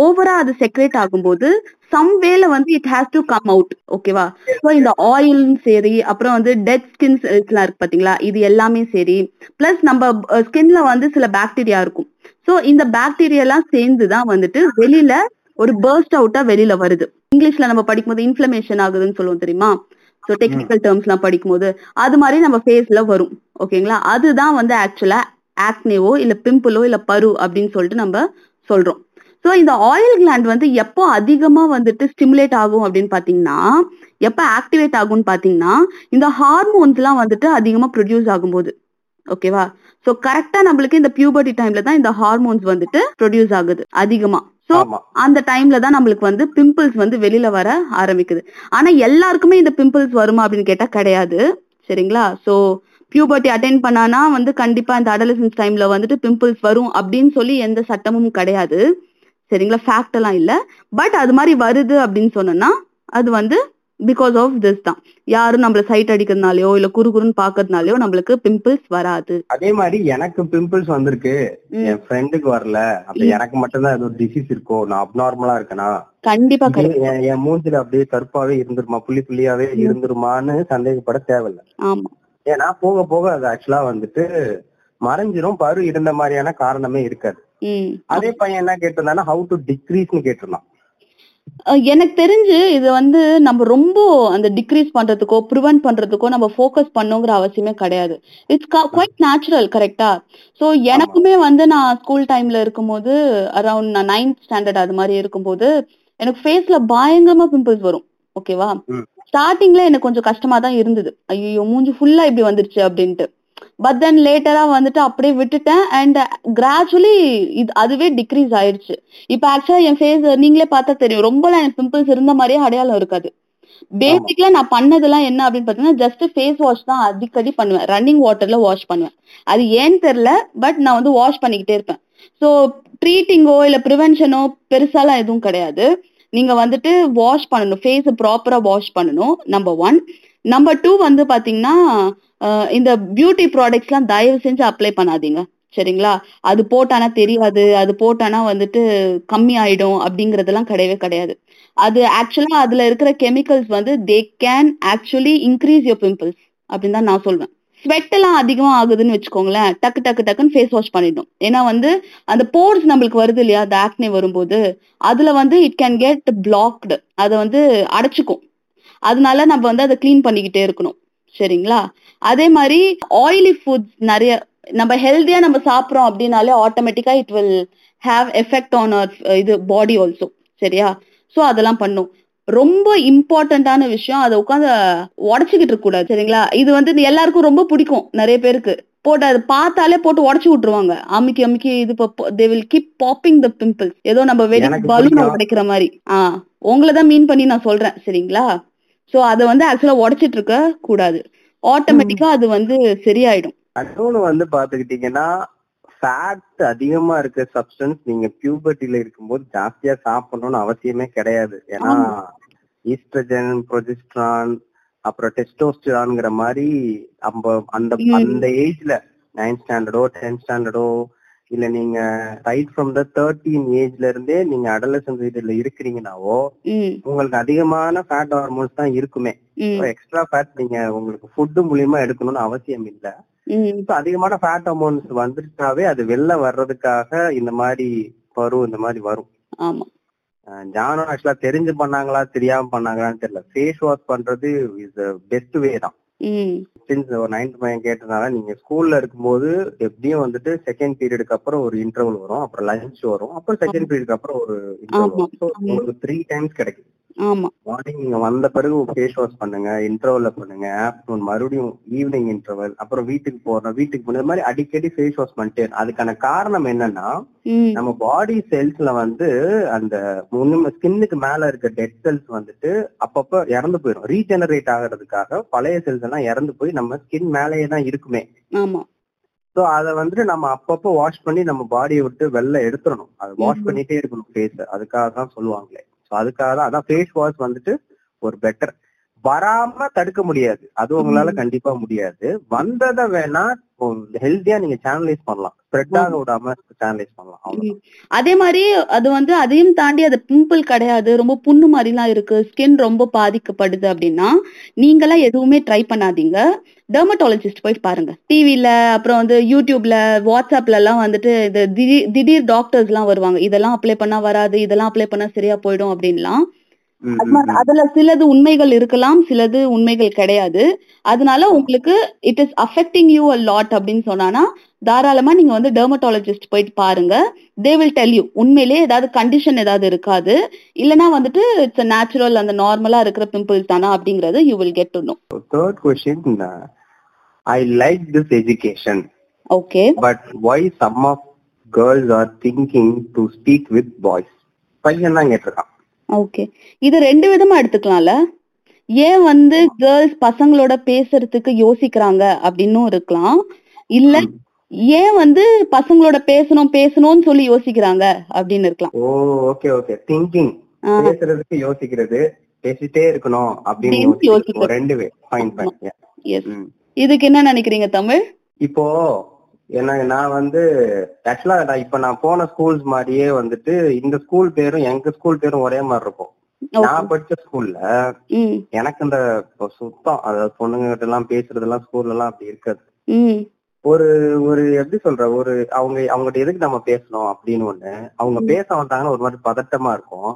ஓவரா அது செக்ரேட் ஆகும்போது சம் வேல வந்து it has to come out ஓகேவா ஸோ இந்த ஆயிலும் சரி அப்புறம் வந்து டெட் ஸ்கின் செல்ஸ் எல்லாம் இருக்கு பாத்தீங்களா? இது எல்லாமே சரி. பிளஸ் நம்ம ஸ்கின்ல வந்து சில பாக்டீரியா இருக்கும். ஸோ இந்த பாக்டீரியா எல்லாம் சேர்ந்து தான் வந்துட்டு வெளியில ஒரு பேர்ஸ்ட் அவுட்டா வெளியில வருது. இங்கிலீஷ்ல நம்ம படிக்கும்போது இன்ஃபிளமேஷன் ஆகுதுன்னு சொல்லுவோம் தெரியுமா? ஸோ டெக்னிக்கல் டேர்ம்ஸ் எல்லாம் படிக்கும்போது அது மாதிரி நம்ம ஃபேஸ்ல வரும். ஓகேங்களா அதுதான் வந்து ஆக்சுவலா ஆக்னேவோ இல்ல பிம்பிளோ இல்ல பரு அப்படின்னு சொல்லிட்டு நம்ம சொல்றோம். ஸோ இந்த ஆயில் கிளாண்ட் வந்து எப்போ அதிகமா வந்துட்டு ஸ்டிமுலேட் ஆகும் அப்படின்னு பாத்தீங்கன்னா எப்ப ஆக்டிவேட் ஆகும்னு பாத்தீங்கன்னா இந்த ஹார்மோன்ஸ் எல்லாம் வந்துட்டு அதிகமா ப்ரொடியூஸ் ஆகும்போது. ஓகேவா சோ கரெக்டா நம்மளுக்கு இந்த பியூபர்ட்டி டைம்ல தான் இந்த ஹார்மோன்ஸ் வந்துட்டு ப்ரொடியூஸ் ஆகுது அதிகமா. சோ அந்த டைம்ல தான் நம்மளுக்கு வந்து பிம்பிள்ஸ் வந்து வெளியில வர ஆரம்பிக்குது. ஆனா எல்லாருக்குமே இந்த பிம்பிள்ஸ் வருமா அப்படின்னு கேட்டா கிடையாது. சரிங்களா? சோ பியூபர்ட்டி அட்டைன் பண்ணானா வந்து கண்டிப்பா இந்த அடலசன்ஸ் டைம்ல வந்துட்டு பிம்பிள்ஸ் வரும் அப்படின்னு சொல்லி எந்த சட்டமும் கிடையாது. சரிங்களா? ஃபேக்ட் எல்லாம் இல்ல. பட் அது மாதிரி வருது அப்படின்னு சொன்னோம்னா அது வந்து பிகாஸ் ஆஃப் திஸ் தான். யாரும் நம்மள சைட் அடிக்கிறதுனாலயோ இல்ல குறுகுறுன்னு பாக்குறதுனாலயோ நம்மளுக்கு பிம்பிள்ஸ் வராது. அதே மாதிரி எனக்கு பிம்பிள்ஸ் வந்திருக்கு. என் ஃப்ரெண்டுக்கு வரல. அப்ப எனக்கு மட்டும்தான் ஏதோ டிசீஸ் இருக்கோ நான் அப்நார்மலா இருக்கனா? கண்டிப்பா என் மூஞ்சில அப்படியே கருப்பாவே இருந்துருமா? புள்ளி புள்ளியாவே இருந்துருமான்னு சந்தேகப்பட தேவையில்ல. ஆமா. ஏன்னா போக போக அது ஆக்சுவலா வந்துட்டு மறைஞ்சிரும். பரு இருந்த மாதிரியான காரணமே இருக்காது. அதே பையன் என்ன கேட்டிருந்தானா ஹவு டு டிக்ரீஸ்னு கேட்டிருந்தான். எனக்கு தெரிஞ்சு இது வந்து நம்ம ரொம்ப அந்த டிக்ரீஸ் பண்றதுக்கோ ப்ரிவென்ட் பண்றதுக்கோ நம்ம ஃபோக்கஸ் பண்ணுங்கிற அவசியமே கிடையாது. இட்ஸ் குவைட் நேச்சுரல் கரெக்டா சோ எனக்குமே வந்து நான் ஸ்கூல் டைம்ல இருக்கும்போது அரௌண்ட் நான் நைன்த் ஸ்டாண்டர்ட் அது மாதிரி இருக்கும்போது எனக்கு ஃபேஸ்ல பயங்கரமா பிம்பிள்ஸ் வரும். ஓகேவா ம். ஸ்டார்டிங்ல எனக்கு கொஞ்சம் கஷ்டமா தான் இருந்தது. ஐயோ மூஞ்சி ஃபுல்லா இப்படி வந்துருச்சு அப்படின்ட்டு. பட் தென் லேட்டரா வந்துட்டு அப்படியே விட்டுட்டேன். அண்ட் கிராஜுவலி இது அதுவே டிக்ரீஸ் ஆயிடுச்சு இப்ப ஆக்சுவலா என் ஃபேஸ் நீங்களே பார்த்தா தெரியும். ரொம்பலாம் எனக்கு பிம்பிள்ஸ் இருந்த மாதிரியே அடையாளம் இருக்காது. பேசிக்கலா நான் பண்ணதெல்லாம் என்ன அப்படின்னு பாத்தீங்கன்னா ஜஸ்ட் ஃபேஸ் வாஷ் தான் அடிக்கடி பண்ணுவேன். ரன்னிங் வாட்டர்ல வாஷ் பண்ணுவேன். அது ஏன்னு தெரியல பட் நான் வந்து வாஷ் பண்ணிக்கிட்டே இருப்பேன். ஸோ ட்ரீட்டிங்கோ இல்ல ப்ரிவென்ஷனோ பெருசாலாம் எதுவும் கிடையாது. நீங்க வந்துட்டு வாஷ் பண்ணணும். ஃபேஸ் ப்ராப்பரா வாஷ் பண்ணணும் நம்பர் ஒன் நம்பர் டூ வந்து பாத்தீங்கன்னா இந்த பியூட்டி ப்ராடக்ட்ஸ்லாம் தயவு செஞ்சு அப்ளை பண்ணாதீங்க. சரிங்களா? அது போட்டானா தெரியாது. அது போட்டானா வந்துட்டு கம்மி ஆயிடும் அப்படிங்கறதெல்லாம் கிடையவே கிடையாது. அது ஆக்சுவலா அதுல இருக்கிற கெமிக்கல்ஸ் வந்து they can actually increase your pimples அப்படின்னு தான் நான் சொல்வேன் ஸ்வெட் எல்லாம் அதிகமா ஆகுதுன்னு வச்சுக்கோங்களேன். டக்கு டக்கு டக்குன்னு ஃபேஸ் வாஷ் பண்ணிடணும். ஏன்னா வந்து அந்த போர்ஸ் நம்மளுக்கு வருது இல்லையா? அந்த ஆக்னே வரும்போது. அதுல வந்து இட் கேன் கெட் பிளாக்டு அதை வந்து அடைச்சுக்கும். அதனால நம்ம வந்து அதை கிளீன் பண்ணிக்கிட்டே இருக்கணும். சரிங்களா? அதே மாதிரி ஆயிலி ஃபுட்ஸ் நிறைய நம்ம ஹெல்தியா நம்ம சாப்பிடுறோம் அப்படின்னாலே ஆட்டோமேட்டிக்கா it will have effect on our இது பாடி ஆல்சோ சரியா? சோ அதெல்லாம் பண்ணும். ரொம்ப இம்பார்ட்டன்டான விஷயம் அதை உட்காந்து உடச்சுக்கிட்டு இருக்க கூடாது சரிங்களா? இது வந்து எல்லாருக்கும் ரொம்ப பிடிக்கும் நிறைய பேருக்கு. போட்டு அது பார்த்தாலே போட்டு உடைச்சு விட்டுருவாங்க. அமுக்கி அமுக்கி இது they will keep popping the pimples ஏதோ நம்ம வெடி பலூன். உடைக்கிற மாதிரி. ஆ உங்களை தான் மீன் பண்ணி நான் சொல்றேன் சரிங்களா? சோ அத வந்து ஆக்சுவலா உடைச்சிட்டு இருக்க கூடாது ஆட்டோமேட்டிக்கா அது வந்து சரியாயிடும் இன்னொன்னு வந்து பாத்துக்கிட்டீங்கன்னா ஃபேட் அதிகமா இருக்க சப்ஸ்டன்ஸ் நீங்க பியூபர்ட்டில இருக்கும்போது ஜாஸ்தியா சாப்பிடணும்னு அவசியமே கிடையாது ஏன்னா. ஈஸ்ட்ரஜன் ப்ரொஜெஸ்ட்ரான் அப்புறம் டெஸ்டோஸ்டிரான்ங்கிற மாதிரி நம்ம அந்த. அந்த ஏஜ்ல நைன்த் ஸ்டாண்டர்டோ டென்த் ஸ்டாண்டர்டோ இல்ல நீங்க ரைட் ஃப்ரம் த தேர்ட்டீன் ஏஜ்ல இருந்தே நீங்க அடலசன் இதுல இருக்கிறீங்கனாவோ உங்களுக்கு அதிகமான ஃபேட் ஹார்மோன்ஸ் தான் இருக்குமே. எக்ஸ்ட்ரா ஃபேட் நீங்க உங்களுக்கு ஃபுட் மூலியமா எடுக்கணும்னு அவசியம் இல்ல. இப்ப அதிகமான ஃபேட் ஹார்மோன்ஸ் வந்துருச்சுனாவே அது வெளில வர்றதுக்காக இந்த மாதிரி வரும் இந்த மாதிரி வரும். ஆமா. ஜானும் ஆக்சுவலா தெரிஞ்சு பண்ணாங்களா தெரியாம பண்ணாங்களான்னு தெரியல. ஃபேஸ் வாஷ் பண்றது இஸ் பெஸ்ட் வே தான். சின்ஸ் ஒரு நைன்த் பையன் கேட்டதுனால நீங்க ஸ்கூல்ல இருக்கும்போது எப்படியும் வந்துட்டு செகண்ட் பீரியடுக்கு அப்புறம் ஒரு இன்டர்வல் வரும் அப்புறம் லஞ்ச் வரும் அப்புறம் செகண்ட் பீரியடுக்கு அப்புறம் ஒரு இன்டர்வல் உங்களுக்கு த்ரீ டைம்ஸ் கிடைக்கும் ஆமா. மார்னிங் நீங்க வந்த பிறகு ஃபேஸ் வாஷ் பண்ணுங்க இன்டர்வல்ல பண்ணுங்க ஆஃப்டர்நூன் மறுபடியும் ஈவினிங் இன்டர்வல் அப்புறம் வீட்டுக்கு போறோம் வீட்டுக்கு போன மாதிரி அடிக்கடி ஃபேஸ் வாஷ் பண்ணிட்டே. அதுக்கான காரணம் என்னன்னா நம்ம பாடி செல்ஸ்ல வந்து அந்த ஸ்கின்னுக்கு மேல இருக்க டெட் செல்ஸ் வந்துட்டு அப்பப்ப இறந்து போயிடும் ரீஜெனரேட் ஆகுறதுக்காக பழைய செல்ஸ் எல்லாம் இறந்து போய் நம்ம ஸ்கின் மேலேயே தான் இருக்குமே. ஆமா. சோ அத வந்துட்டு நம்ம அப்பப்போ வாஷ் பண்ணி நம்ம பாடியை விட்டு வெளில எடுத்துடணும். அதை வாஷ். பண்ணிட்டே இருக்கணும் ஃபேஸ் அதுக்காக தான் சொல்லுவாங்களே. சோ அதுக்காக தான். அதான் ஃபேஸ் வாஷ் வந்துட்டு ஒரு பெட்டர் வராம தடுக்க முடியாது. அது உங்களால. கண்டிப்பா முடியாது. வந்ததை வேணா ஹெல்த்தியா நீங்க சேனலைஸ் பண்ணலாம். ஸ்ப்ரெட் ஆக விடாம சேனலைஸ் பண்ணலாம். அதே மாதிரி அது வந்து அதையும் தாண்டி அது பிம்பிள் கிடையாது. ரொம்ப புண்ணு மாதிரிலாம் இருக்கு. ஸ்கின் ரொம்ப பாதிக்கப்படுது அப்படின்னா நீங்களாம் எதுவுமே ட்ரை பண்ணாதீங்க. டெர்மட்டாலஜிஸ்ட் போய் பாருங்க. டிவில அப்புறம் வந்து யூடியூப்ல வாட்ஸ்அப்ல எல்லாம் வந்துட்டு இந்த திடீர் டாக்டர்ஸ் எல்லாம் வருவாங்க. இதெல்லாம் அப்ளை பண்ணா வராது. இதெல்லாம் அப்ளை பண்ணா சரியா போயிடும் அப்படின்லாம். மாதிரி. அதுல சிலது உண்மைகள் இருக்கலாம் சிலது உண்மைகள் கிடையாது. அதனால உங்களுக்கு it is affecting you a lot அப்படின்னு சொன்னானா தாராளமா நீங்க வந்து டெர்மட்டாலஜிஸ்ட் போயிட்டு பாருங்க. தே வில் டெல் யூ உண்மையிலேயே ஏதாவது கண்டிஷன் ஏதாவது இருக்காது. இல்லனா வந்துட்டு இட்ஸ் நேச்சுரல் அந்த நார்மலா இருக்கிற பிம்பிள்ஸ் தானா அப்படிங்கறது you will get to know third question uh, i like this education. Okay but why some of girls are thinking to speak with boys? பையன் தான் கேட்டிருக்கான். ஓகே இது ரெண்டு விதமா எடுத்துக்கலாம்ல. ஏன் வந்து கேர்ள்ஸ் பசங்களோட பேசுறதுக்கு யோசிக்கிறாங்க அப்படின்னும் இருக்கலாம். இல்ல ஏன் வந்து பசங்களோட பேசணும் பேசணும்னு சொல்லி யோசிக்கிறாங்க அப்படின்னு இருக்கலாம். ஓ ஓகே ஓகே திங்கிங் ஆ, பேசுறதுக்கு யோசிக்கிறது பேசிட்டே இருக்கணும் அப்படின்னு அப்படின்னு யோசிக்கிறது. யோசிக்கிறது. ஒரு ரெண்டு வே ஃபைன் ஃபைன் yes. இதுக்கு என்ன நினைக்கிறீங்க தமிழ்? இப்போ என்ன நான் வந்து ஆக்சுவலா நான் இப்ப நான் போன ஸ்கூல்ஸ் மாதிரியே வந்துட்டு இந்த ஸ்கூல் பேரும் எங்க ஸ்கூல் பேரும் ஒரே மாதிரி இருக்கும். நான் படிச்ச ஸ்கூல்ல எனக்கு இந்த சுத்தம் அதாவது பொண்ணுங்க கிட்ட எல்லாம் பேசுறதெல்லாம் ஸ்கூல்ல எல்லாம் அப்படி இருக்காது. ஒரு ஒரு எப்படி சொல்ற ஒரு அவங்க அவங்ககிட்ட எதுக்கு நம்ம பேசணும் அப்படின்னு ஒண்ணு அவங்க பேச வந்தாங்கன்னா ஒரு மாதிரி பதட்டமா இருக்கும்.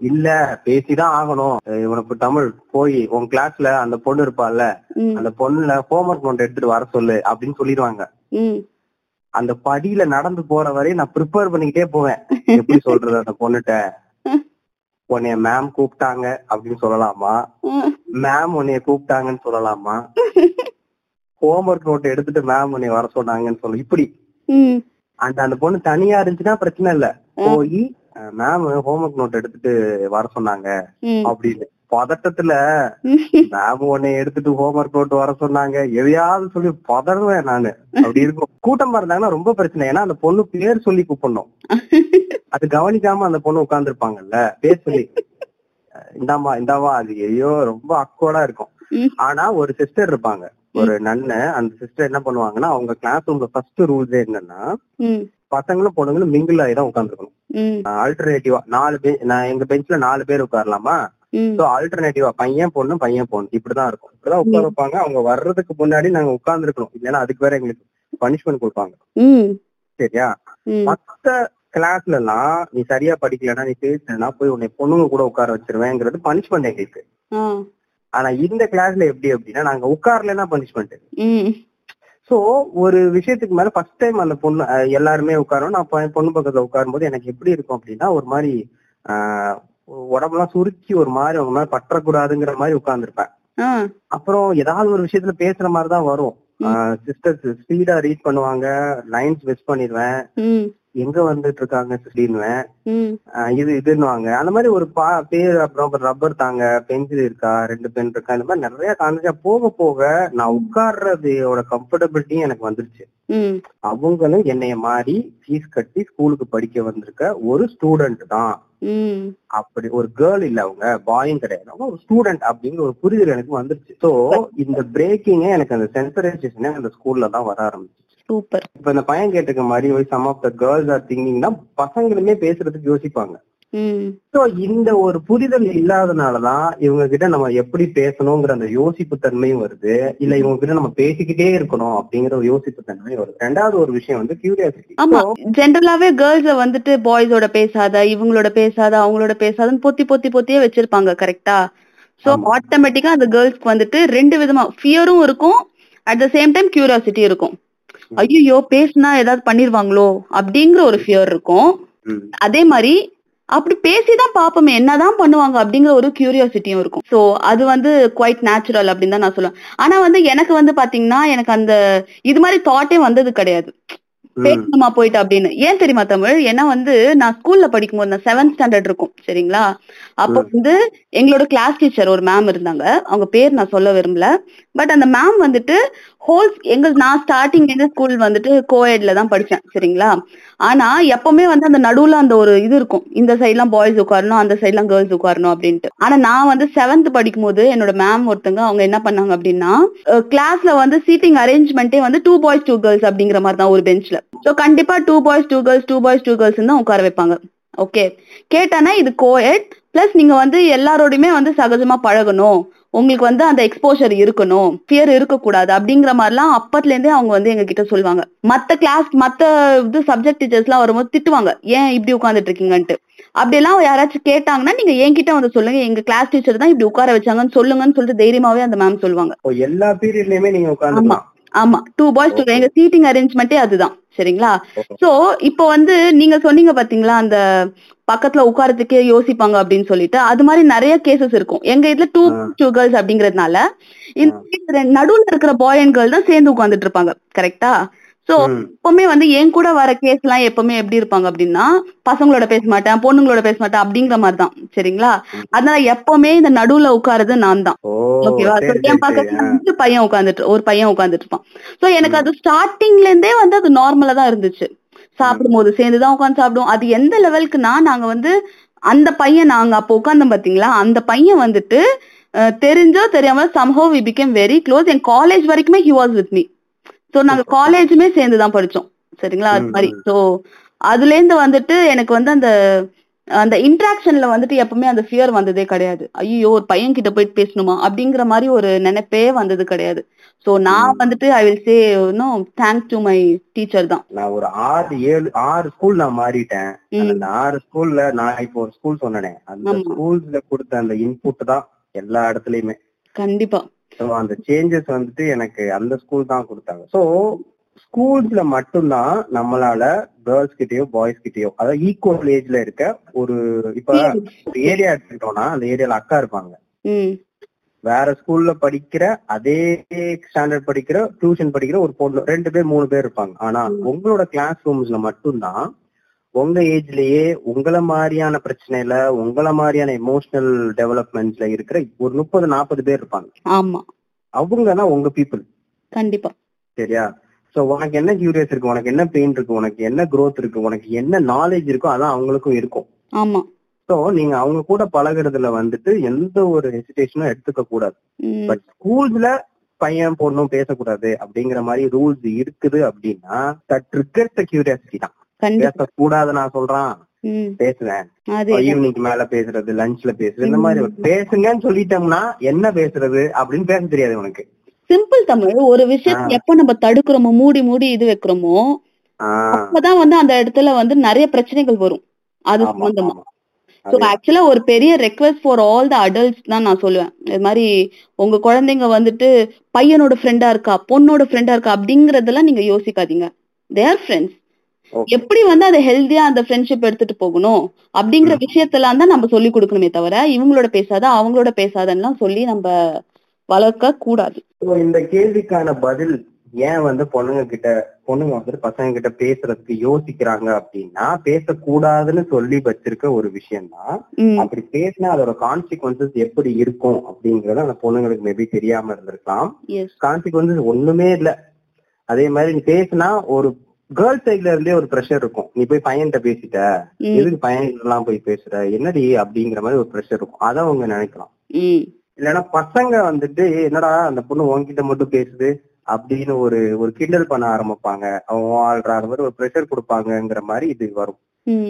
இல்ல பேசிதான் ஆகணும். இவனுக்கு தமிழ் போய் உன் கிளாஸ்ல அந்த பொண்ணு இருப்பாள்ல அந்த பொண்ணுல ஹோம்ஒர்க் நோட் எடுத்துட்டு வர சொல்லு அப்படின்னு சொல்லிடுவாங்க. அந்த படியில நடந்து போற வரையும் நான் ப்ரிப்பேர் பண்ணிக்கிட்டே போவேன். எப்படி சொல்றது அந்த பொண்ணுட்ட? உன்னைய மேம் கூப்பிட்டாங்க அப்படின்னு சொல்லலாமா. மேம் உன்னைய கூப்பிட்டாங்கன்னு சொல்லலாமா? ஹோம்ஒர்க் நோட் எடுத்துட்டு மேம் உன்னைய வர சொன்னாங்கன்னு சொல்ல. இப்படி. அந்த அந்த பொண்ணு தனியா இருந்துச்சுன்னா பிரச்சனை இல்ல. போய் மேம் ஹோம்ஒர்க் நோட் எடுத்துட்டு வர சொன்னாங்க அப்படின்னு. பதட்டத்துல *laughs* மேம் உன்னை எடுத்துட்டு ஹோம்ஒர்க் நோட் வர சொன்னாங்க. எதையாவது சொல்லி பதறுவேன் நானு. அப்படி இருக்கும். கூட்டமா இருந்தாங்கன்னா ரொம்ப பிரச்சனை. ஏன்னா அந்த பொண்ணு பேர் சொல்லி கூப்பிடணும். அது கவனிக்காம அந்த பொண்ணு உட்கார்ந்துருப்பாங்கல்ல பேர் சொல்லி. அஹ் இந்தாம்மா இந்தாம்மா அது ஐயோ ரொம்ப அக்கோடா இருக்கும். ஆனா ஒரு சிஸ்டர் இருப்பாங்க. ஒரு நன்னு அந்த சிஸ்டர் என்ன பண்ணுவாங்கன்னா அவங்க கிளாஸ் ரூம்ல ஃபர்ஸ்ட் ரூல்ஸ் என்னன்னா பசங்களும் பொண்ணுங்களும் மிங்கிள் ஆகி தான் உட்காந்துருக்கணும் ஆல்டர்னேட்டிவா நாலு பேர் நான் எங்க பெஞ்ச்ல நாலு பேர் உட்காரலாமா? சோ ஆல்டர்னேட்டிவா பையன் பொண்ணு பையன் பொண்ணு. இப்படிதான் இருக்கும். இப்படிதான் உட்கார வைப்பாங்க. அவங்க வர்றதுக்கு முன்னாடி நாங்க உட்கார்ந்து இருக்கணும் இல்லைன்னா அதுக்கு வேற எங்களுக்கு பனிஷ்மெண்ட் கொடுப்பாங்க. சரியா? மத்த கிளாஸ்ல எல்லாம் நீ சரியா படிக்கலன்னா நீ பேசுனா போய் உன்னை பொண்ணுங்க கூட உட்கார வச்சிருவேங்கிறது பனிஷ்மெண்ட் எங்களுக்கு. ஆனா இந்த கிளாஸ்ல எப்படி அப்படின்னா நாங்க உட்காரலன்னா பனிஷ்மெண்ட் சோ ஒரு விஷயத்துக்கு மேல ஃபர்ஸ்ட் டைம் அந்த பொண்ணு எல்லாருமே உட்காரும் நான் பொண்ணு பக்கத்துல உட்காரும்போது எனக்கு எப்படி இருக்கும் அப்படின்னா ஒரு மாதிரி உடம்பெல்லாம் சுருக்கி ஒரு மாதிரி அவங்க மாதிரி பற்றக்கூடாதுங்கிற மாதிரி உட்கார்ந்துருப்பேன். அப்புறம் ஏதாவது ஒரு விஷயத்துல பேசுற மாதிரி தான் வரும். சிஸ்டர்ஸ் ஸ்பீடா ரீட் பண்ணுவாங்க லைன்ஸ் மிஸ் பண்ணிடுவேன். எங்க வந்துட்டு இருக்காங்க ஆஹ் இது இதுன்னுவாங்க. அந்த மாதிரி ஒரு பா பேர் அப்புறம் ரப்பர் தாங்க பென்சில் இருக்கா ரெண்டு பென் இருக்கா இந்த மாதிரி நிறைய கான்செப்ட் போக போக நான் உட்கார்றதோட கம்ஃபர்டபிலிட்டியும் எனக்கு வந்துருச்சு. அவங்களும் என்னைய மாதிரி ஃபீஸ் கட்டி ஸ்கூலுக்கு படிக்க வந்திருக்க ஒரு ஸ்டூடெண்ட் தான். அப்படி ஒரு கேர்ள் இல்ல அவங்க பாயும் கிடையாது. அவங்க ஒரு ஸ்டூடெண்ட் அப்படிங்கிற ஒரு புரிதல் எனக்கு வந்துருச்சு. சோ இந்த பிரேக்கிங்கே எனக்கு அந்த சென்சரைசேஷனே அந்த ஸ்கூல்ல தான் வர ஆரம்பிச்சு சூப்பர் இப்ப இந்த பையன் கேட்டுக்க மாதிரி some of the girls are திங்கிங்னா பசங்களுமே பேசுறதுக்கு யோசிப்பாங்க. இந்த ஒரு புரிதல் இல்லாதனாலதான் இவங்க கிட்ட நம்ம எப்படி பேசணுங்கிற அந்த யோசிப்பு தன்மையும் வருது. இல்ல இவங்க கிட்ட நம்ம பேசிக்கிட்டே இருக்கணும் அப்படிங்கிற ஒரு யோசிப்பு தன்மையும் வருது. ரெண்டாவது ஒரு விஷயம் வந்து கியூரியாசிட்டி ஆமா ஜென்ரலாவே கேர்ள்ஸ வந்துட்டு பாய்ஸோட பேசாத இவங்களோட பேசாத அவங்களோட பேசாதன்னு பொத்தி பொத்தி பொத்தியே வச்சிருப்பாங்க கரெக்டா சோ. ஆட்டோமேட்டிக்கா அந்த கேர்ள்ஸ்க்கு வந்துட்டு ரெண்டு விதமா ஃபியரும் இருக்கும் at the same time curiosity இருக்கும். ஐயோ பேசுனா ஏதாவது பண்ணிருவாங்களோ? அப்படிங்கிற ஒரு ஃபியர் இருக்கும். அதே மாதிரி அப்படி பேசிதான் பாப்போமே என்னதான் பண்ணுவாங்க அப்படிங்கிற ஒரு கியூரியாசிட்டியும் இருக்கும். சோ அது வந்து குவைட் நேச்சுரல் அப்படின்னு தான் நான் சொல்லுவேன். ஆனா வந்து எனக்கு வந்து பாத்தீங்கன்னா எனக்கு அந்த இது மாதிரி தாட்டே வந்தது கிடையாது. பேசணுமா போயிட்டு அப்படின்னு. ஏன் தெரியுமா தமிழ்? ஏன்னா வந்து நான் ஸ்கூல்ல படிக்கும்போது நான் செவன்த் ஸ்டாண்டர்ட் இருக்கும் சரிங்களா? அப்போ. வந்து எங்களோட கிளாஸ் டீச்சர் ஒரு மேம் இருந்தாங்க. அவங்க பேர் நான் சொல்ல விரும்பல. பட் அந்த மேம் வந்துட்டு ஹோல் எங்க நான் ஸ்டார்டிங் இருந்து ஸ்கூல் வந்துட்டு கோஎட்ல தான் படிச்சேன் சரிங்களா? ஆனா எப்பவுமே வந்து அந்த நடுவுல அந்த ஒரு இது இருக்கும். இந்த சைட்லாம் பாய்ஸ் உட்காரணும் அந்த சைட்லாம் கேர்ள்ஸ் உட்காரணும் அப்படின்ட்டு. ஆனா நான் வந்து செவன்த் படிக்கும் போது என்னோட மேம் ஒருத்தங்க அவங்க என்ன பண்ணாங்க அப்படின்னா கிளாஸ்ல வந்து சீட்டிங் அரேஞ்ச்மெண்ட்டே வந்து டூ பாய்ஸ் டூ கேர்ள்ஸ் அப்படிங்கிற மாதிரி தான் ஒரு பெஞ்ச்ல சோ கண்டிப்பா two boys two girls two boys two girls தான் உட்கார வைப்பாங்க. ஓகே கேட்டானா இது கோஎட் பிளஸ் நீங்க வந்து எல்லாரோடையுமே வந்து சகஜமா பழகணும். உங்களுக்கு வந்து அந்த எக்ஸ்போஷர் இருக்கணும். ஃபியர் இருக்கக்கூடாது அப்படிங்கிற மாதிரிலாம் அப்பத்துல இருந்தே அவங்க வந்து எங்க கிட்ட சொல்லுவாங்க. மத்த கிளாஸ் மத்த இது சப்ஜெக்ட் டீச்சர்ஸ் எல்லாம் வரும்போது திட்டுவாங்க. ஏன் இப்படி உட்கார்ந்துட்டு இருக்கீங்கன்ட்டு அப்படியெல்லாம் யாராச்சும் கேட்டாங்கன்னா நீங்க என்கிட்ட வந்து சொல்லுங்க. எங்க கிளாஸ் டீச்சர் தான் இப்படி உட்கார வச்சாங்கன்னு சொல்லுங்கன்னு சொல்லிட்டு தைரியமாவே அந்த மேம் சொல்லுவாங்க. எல்லா பீரியட்லயுமே நீங்க உட்காந்துக்கலாம் ஆமா டூ பாய்ஸ் டூ எங்க சீட்டிங் அரேஞ்ச்மெண்ட்டே அதுதான் சரிங்களா? சோ இப்போ வந்து நீங்க சொன்னீங்க பாத்தீங்களா அந்த பக்கத்துல உட்காரத்துக்கே யோசிப்பாங்க அப்படின்னு சொல்லிட்டு அது மாதிரி நிறைய கேசஸ் இருக்கும். எங்க இதுல டூ. டூ கேர்ள்ஸ் அப்படிங்கறதுனால இந்த நடுவுல இருக்கிற பாய் அண்ட் கேர்ள் தான் சேர்ந்து உட்கார்ந்துட்டு இருப்பாங்க கரெக்டா சோ. எப்பவுமே வந்து என் கூட வர கேஸ் எல்லாம் எப்பவுமே எப்படி இருப்பாங்க அப்படின்னா பசங்களோட பேச மாட்டேன் பொண்ணுங்களோட பேச மாட்டேன் அப்படிங்கிற மாதிரி தான் சரிங்களா அதனால எப்பவுமே இந்த நடுவுல உட்காருது நான் தான். ஓகேவா என் பக்கத்துல பையன் உட்காந்துட்டு ஒரு பையன் உட்காந்துட்டு இருப்பான். சோ எனக்கு அது ஸ்டார்டிங்ல இருந்தே வந்து அது நார்மலா தான் இருந்துச்சு. சாப்பிடும் போது சேர்ந்துதான் உட்காந்து சாப்பிடுவோம். அது எந்த லெவலுக்குன்னா நாங்க வந்து அந்த பையன் நாங்க அப்போ உட்கார்ந்தோம் பாத்தீங்களா? அந்த பையன் வந்துட்டு தெரிஞ்சோ தெரியாம somehow we became very close N college வரைக்குமே he was with me so நாங்க காலேஜுமே சேர்ந்து தான் படிச்சோம். சரிங்களா? அது மாதிரி. சோ அதுல இருந்து வந்துட்டு எனக்கு வந்து அந்த அந்த இன்ட்ராக்ஷன்ல வந்துட்டு எப்பவுமே அந்த ஃபியர் வந்ததே கிடையாது. ஐயோ ஒரு பையன் கிட்ட போயிட்டு பேசணுமா? அப்படிங்கிற மாதிரி ஒரு நினைப்பே வந்தது கிடையாது. சோ நான். வந்துட்டு I will say no thanks to my teacher தான். நான் ஒரு ஆறு ஏழு ஆறு ஸ்கூல் நான் மாறிட்டேன். அந்த ஆறு ஸ்கூல்ல நான் இப்போ ஒரு ஸ்கூல் சொன்னேனே. அந்த. ஸ்கூல்ஸ்ல கொடுத்த அந்த இன்புட் தான் எல்லா இடத்துலயுமே. கண்டிப்பா. ஸோ அந்த சேஞ்சஸ் வந்துட்டு எனக்கு அந்த ஸ்கூல் தான் கொடுத்தாங்க. ஸோ ஸ்கூல்ஸ்ல மட்டும்தான் நம்மளால கேர்ள்ஸ் கிட்டயோ பாய்ஸ் கிட்டயோ அதாவது ஈக்குவல் ஏஜ்ல இருக்க ஒரு இப்ப ஒரு ஏரியா எடுத்துக்கிட்டோம்னா அந்த ஏரியால அக்கா இருப்பாங்க. வேற ஸ்கூல்ல படிக்கிற அதே ஸ்டாண்டர்ட் படிக்கிற டியூஷன் படிக்கிற ஒரு பொண்ணு ரெண்டு பேர் மூணு பேர் இருப்பாங்க. ஆனா. உங்களோட கிளாஸ் ரூம்ஸ்ல மட்டும்தான் உங்க ஏஜ்லயே உங்கள மாதிரியான பிரச்சனையில உங்கள மாதிரியான எமோஷனல் டெவலப்மெண்ட்ஸ்ல இருக்கிற ஒரு முப்பது நாற்பது பேர் இருப்பாங்க. ஆமா. அவங்க தான் உங்க பீப்புள் கண்டிப்பா. சரியா? சோ உனக்கு என்ன கியூரியஸ் இருக்கு உனக்கு என்ன பெயின் இருக்கு உனக்கு என்ன growth இருக்கு உனக்கு என்ன நாலேஜ் இருக்கோ அதான் அவங்களுக்கும் இருக்கும். ஆமா. சோ நீங்க அவங்க கூட பழகுறதுல வந்துட்டு எந்த ஒரு ஹெசிடேஷனும் எடுத்துக்க கூடாது. பட் ஸ்கூல்ஸ்ல பையன் பொண்ணும் பேசக்கூடாது அப்படிங்கிற மாதிரி ரூல்ஸ் இருக்குது அப்படின்னா தட் ட்ரிகர்ஸ் கியூரியாசிட்டி தான். பேசக்கூடாது நான் சொல்றான். பேசுவேன். ஈவினிங் மேல பேசுறது லஞ்ச்ல பேசுறது இந்த மாதிரி. பேசுங்கன்னு சொல்லிட்டோம்னா என்ன பேசுறது அப்படின்னு பேச தெரியாது உனக்கு. சிம்பிள் தமிழ். ஒரு விஷயத்தை. எப்ப நம்ம தடுக்கிறோமோ மூடி மூடி இது வைக்கிறோமோ அப்பதான் வந்து அந்த இடத்துல வந்து நிறைய பிரச்சனைகள் வரும். அது சம்பந்தமா. சோ. ஆக்சுவலா ஒரு பெரிய request for all the adults தான் நான் சொல்லுவேன். இது மாதிரி உங்க குழந்தைங்க வந்துட்டு பையனோட ஃப்ரெண்டா இருக்கா பொண்ணோட ஃப்ரெண்டா இருக்கா அப்படிங்கறதெல்லாம் நீங்க யோசிக்காதீங்க. Their friends. எப்படி வந்து அதை ஹெல்தியா அந்த ஃப்ரெண்ட்ஷிப் எடுத்துட்டு போகணும்? அப்படிங்கிற. விஷயத்தெல்லாம் தான் நம்ம சொல்லி கொடுக்கணுமே தவிர இவங்களோட பேசாத அவங்களோட பேசாதன்னு சொல்லி நம்ம வளர்க்க கூடாது. இந்த கேள்விக்கான பதில் ஏன் வந்து பொண்ணுங்க கிட்ட பொண்ணுங்க வந்துட்டு பசங்க கிட்ட பேசுறதுக்கு யோசிக்கிறாங்க அப்படின்னா பேசக்கூடாதுன்னு சொல்லி வச்சிருக்க ஒரு விஷயம் தான் அப்படி பேசினா அதோட கான்சிக்வன்சஸ் எப்படி இருக்கும் அப்படிங்கறது அந்த பொண்ணுங்களுக்கு மேபி தெரியாம இருந்திருக்கலாம். கான்சிக்வன்சஸ் ஒண்ணுமே இல்ல. அதே மாதிரி பேசினா ஒரு கேர்ள் சைட்ல இருந்தே ஒரு ப்ரெஷர் இருக்கும். நீ போய் பையன்கிட்ட பேசிட்ட. எதுக்கு பையன்கிட்ட எல்லாம் போய் பேசுற? என்னடி அப்படிங்கிற மாதிரி ஒரு ப்ரெஷர் இருக்கும். அதை அவங்க நினைக்கலாம். இல்லைன்னா பசங்க வந்துட்டு "ஏய், என்னடா அந்த பொண்ணு உன்கிட்ட மட்டும் பேசுது? அப்படின்னு ஒரு ஒரு கிண்டல் பண்ண ஆரம்பிப்பாங்க. அவன் ஆள்ற மாதிரி ஒரு ப்ரெஷர் கொடுப்பாங்கங்கிற மாதிரி இது வரும்.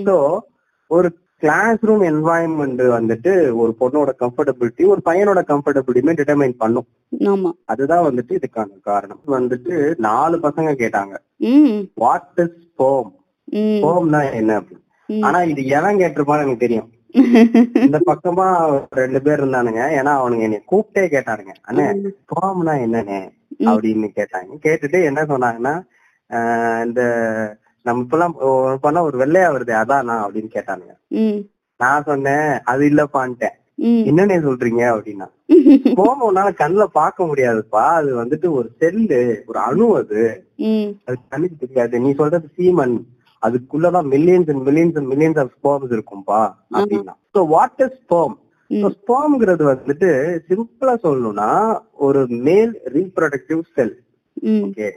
சோ ஒரு கிளாஸ் ரூம் என்வாயன்மெண்ட் வந்துட்டு ஒரு பொண்ணோட கம்ஃபர்டபிலிட்டி ஒரு பையனோட கம்ஃபர்டபிலிட்டியுமே டிட்டர்மைன் பண்ணும். ஆமா. அதுதான் வந்துட்டு இதுக்கான காரணம். வந்துட்டு நாலு பசங்க கேட்டாங்க. வாட் இஸ் போம் ம். போம்னா என்ன அப்படின்னு ஆனா இது எவன் கேட்டிருப்பான்னு எனக்கு தெரியும். *laughs* இந்த பக்கமா ரெண்டு பேர் இருந்தானுங்க. ஏன்னா அவனுங்க என்னை கூப்பிட்டே கேட்டானுங்க. அண்ணே போம்னா என்னண்ணே? அப்படின்னு கேட்டாங்க. கேட்டுட்டு என்ன சொன்னாங்கன்னா இந்த நம்ம இப்பெல்லாம் ஒரு பண்ண ஒரு வெள்ளையா வருது அதானா அப்படின்னு கேட்டானுங்க. நான் சொன்னேன் அது இல்லப்பான்ட்டேன் என்னன்னே சொல்றீங்க அப்படின்னா *laughs* கோமம் உன்னால கண்ணுல பார்க்க முடியாதுப்பா அது வந்துட்டு ஒரு செல்லு ஒரு அணு அது. அது கண்ணுக்கு தெரியாது. நீ சொல்றது semen. அதுக்குள்ளதான் millions and millions and millions of sperms இருக்கும்பா அப்படின்னா. சோ வாட் இஸ் ஸ்போம் ஸ்போம்ங்கிறது வந்துட்டு சிம்பிளா சொல்லணும்னா ஒரு மேல் ரீப்ரொடக்டிவ் செல் ஓகே.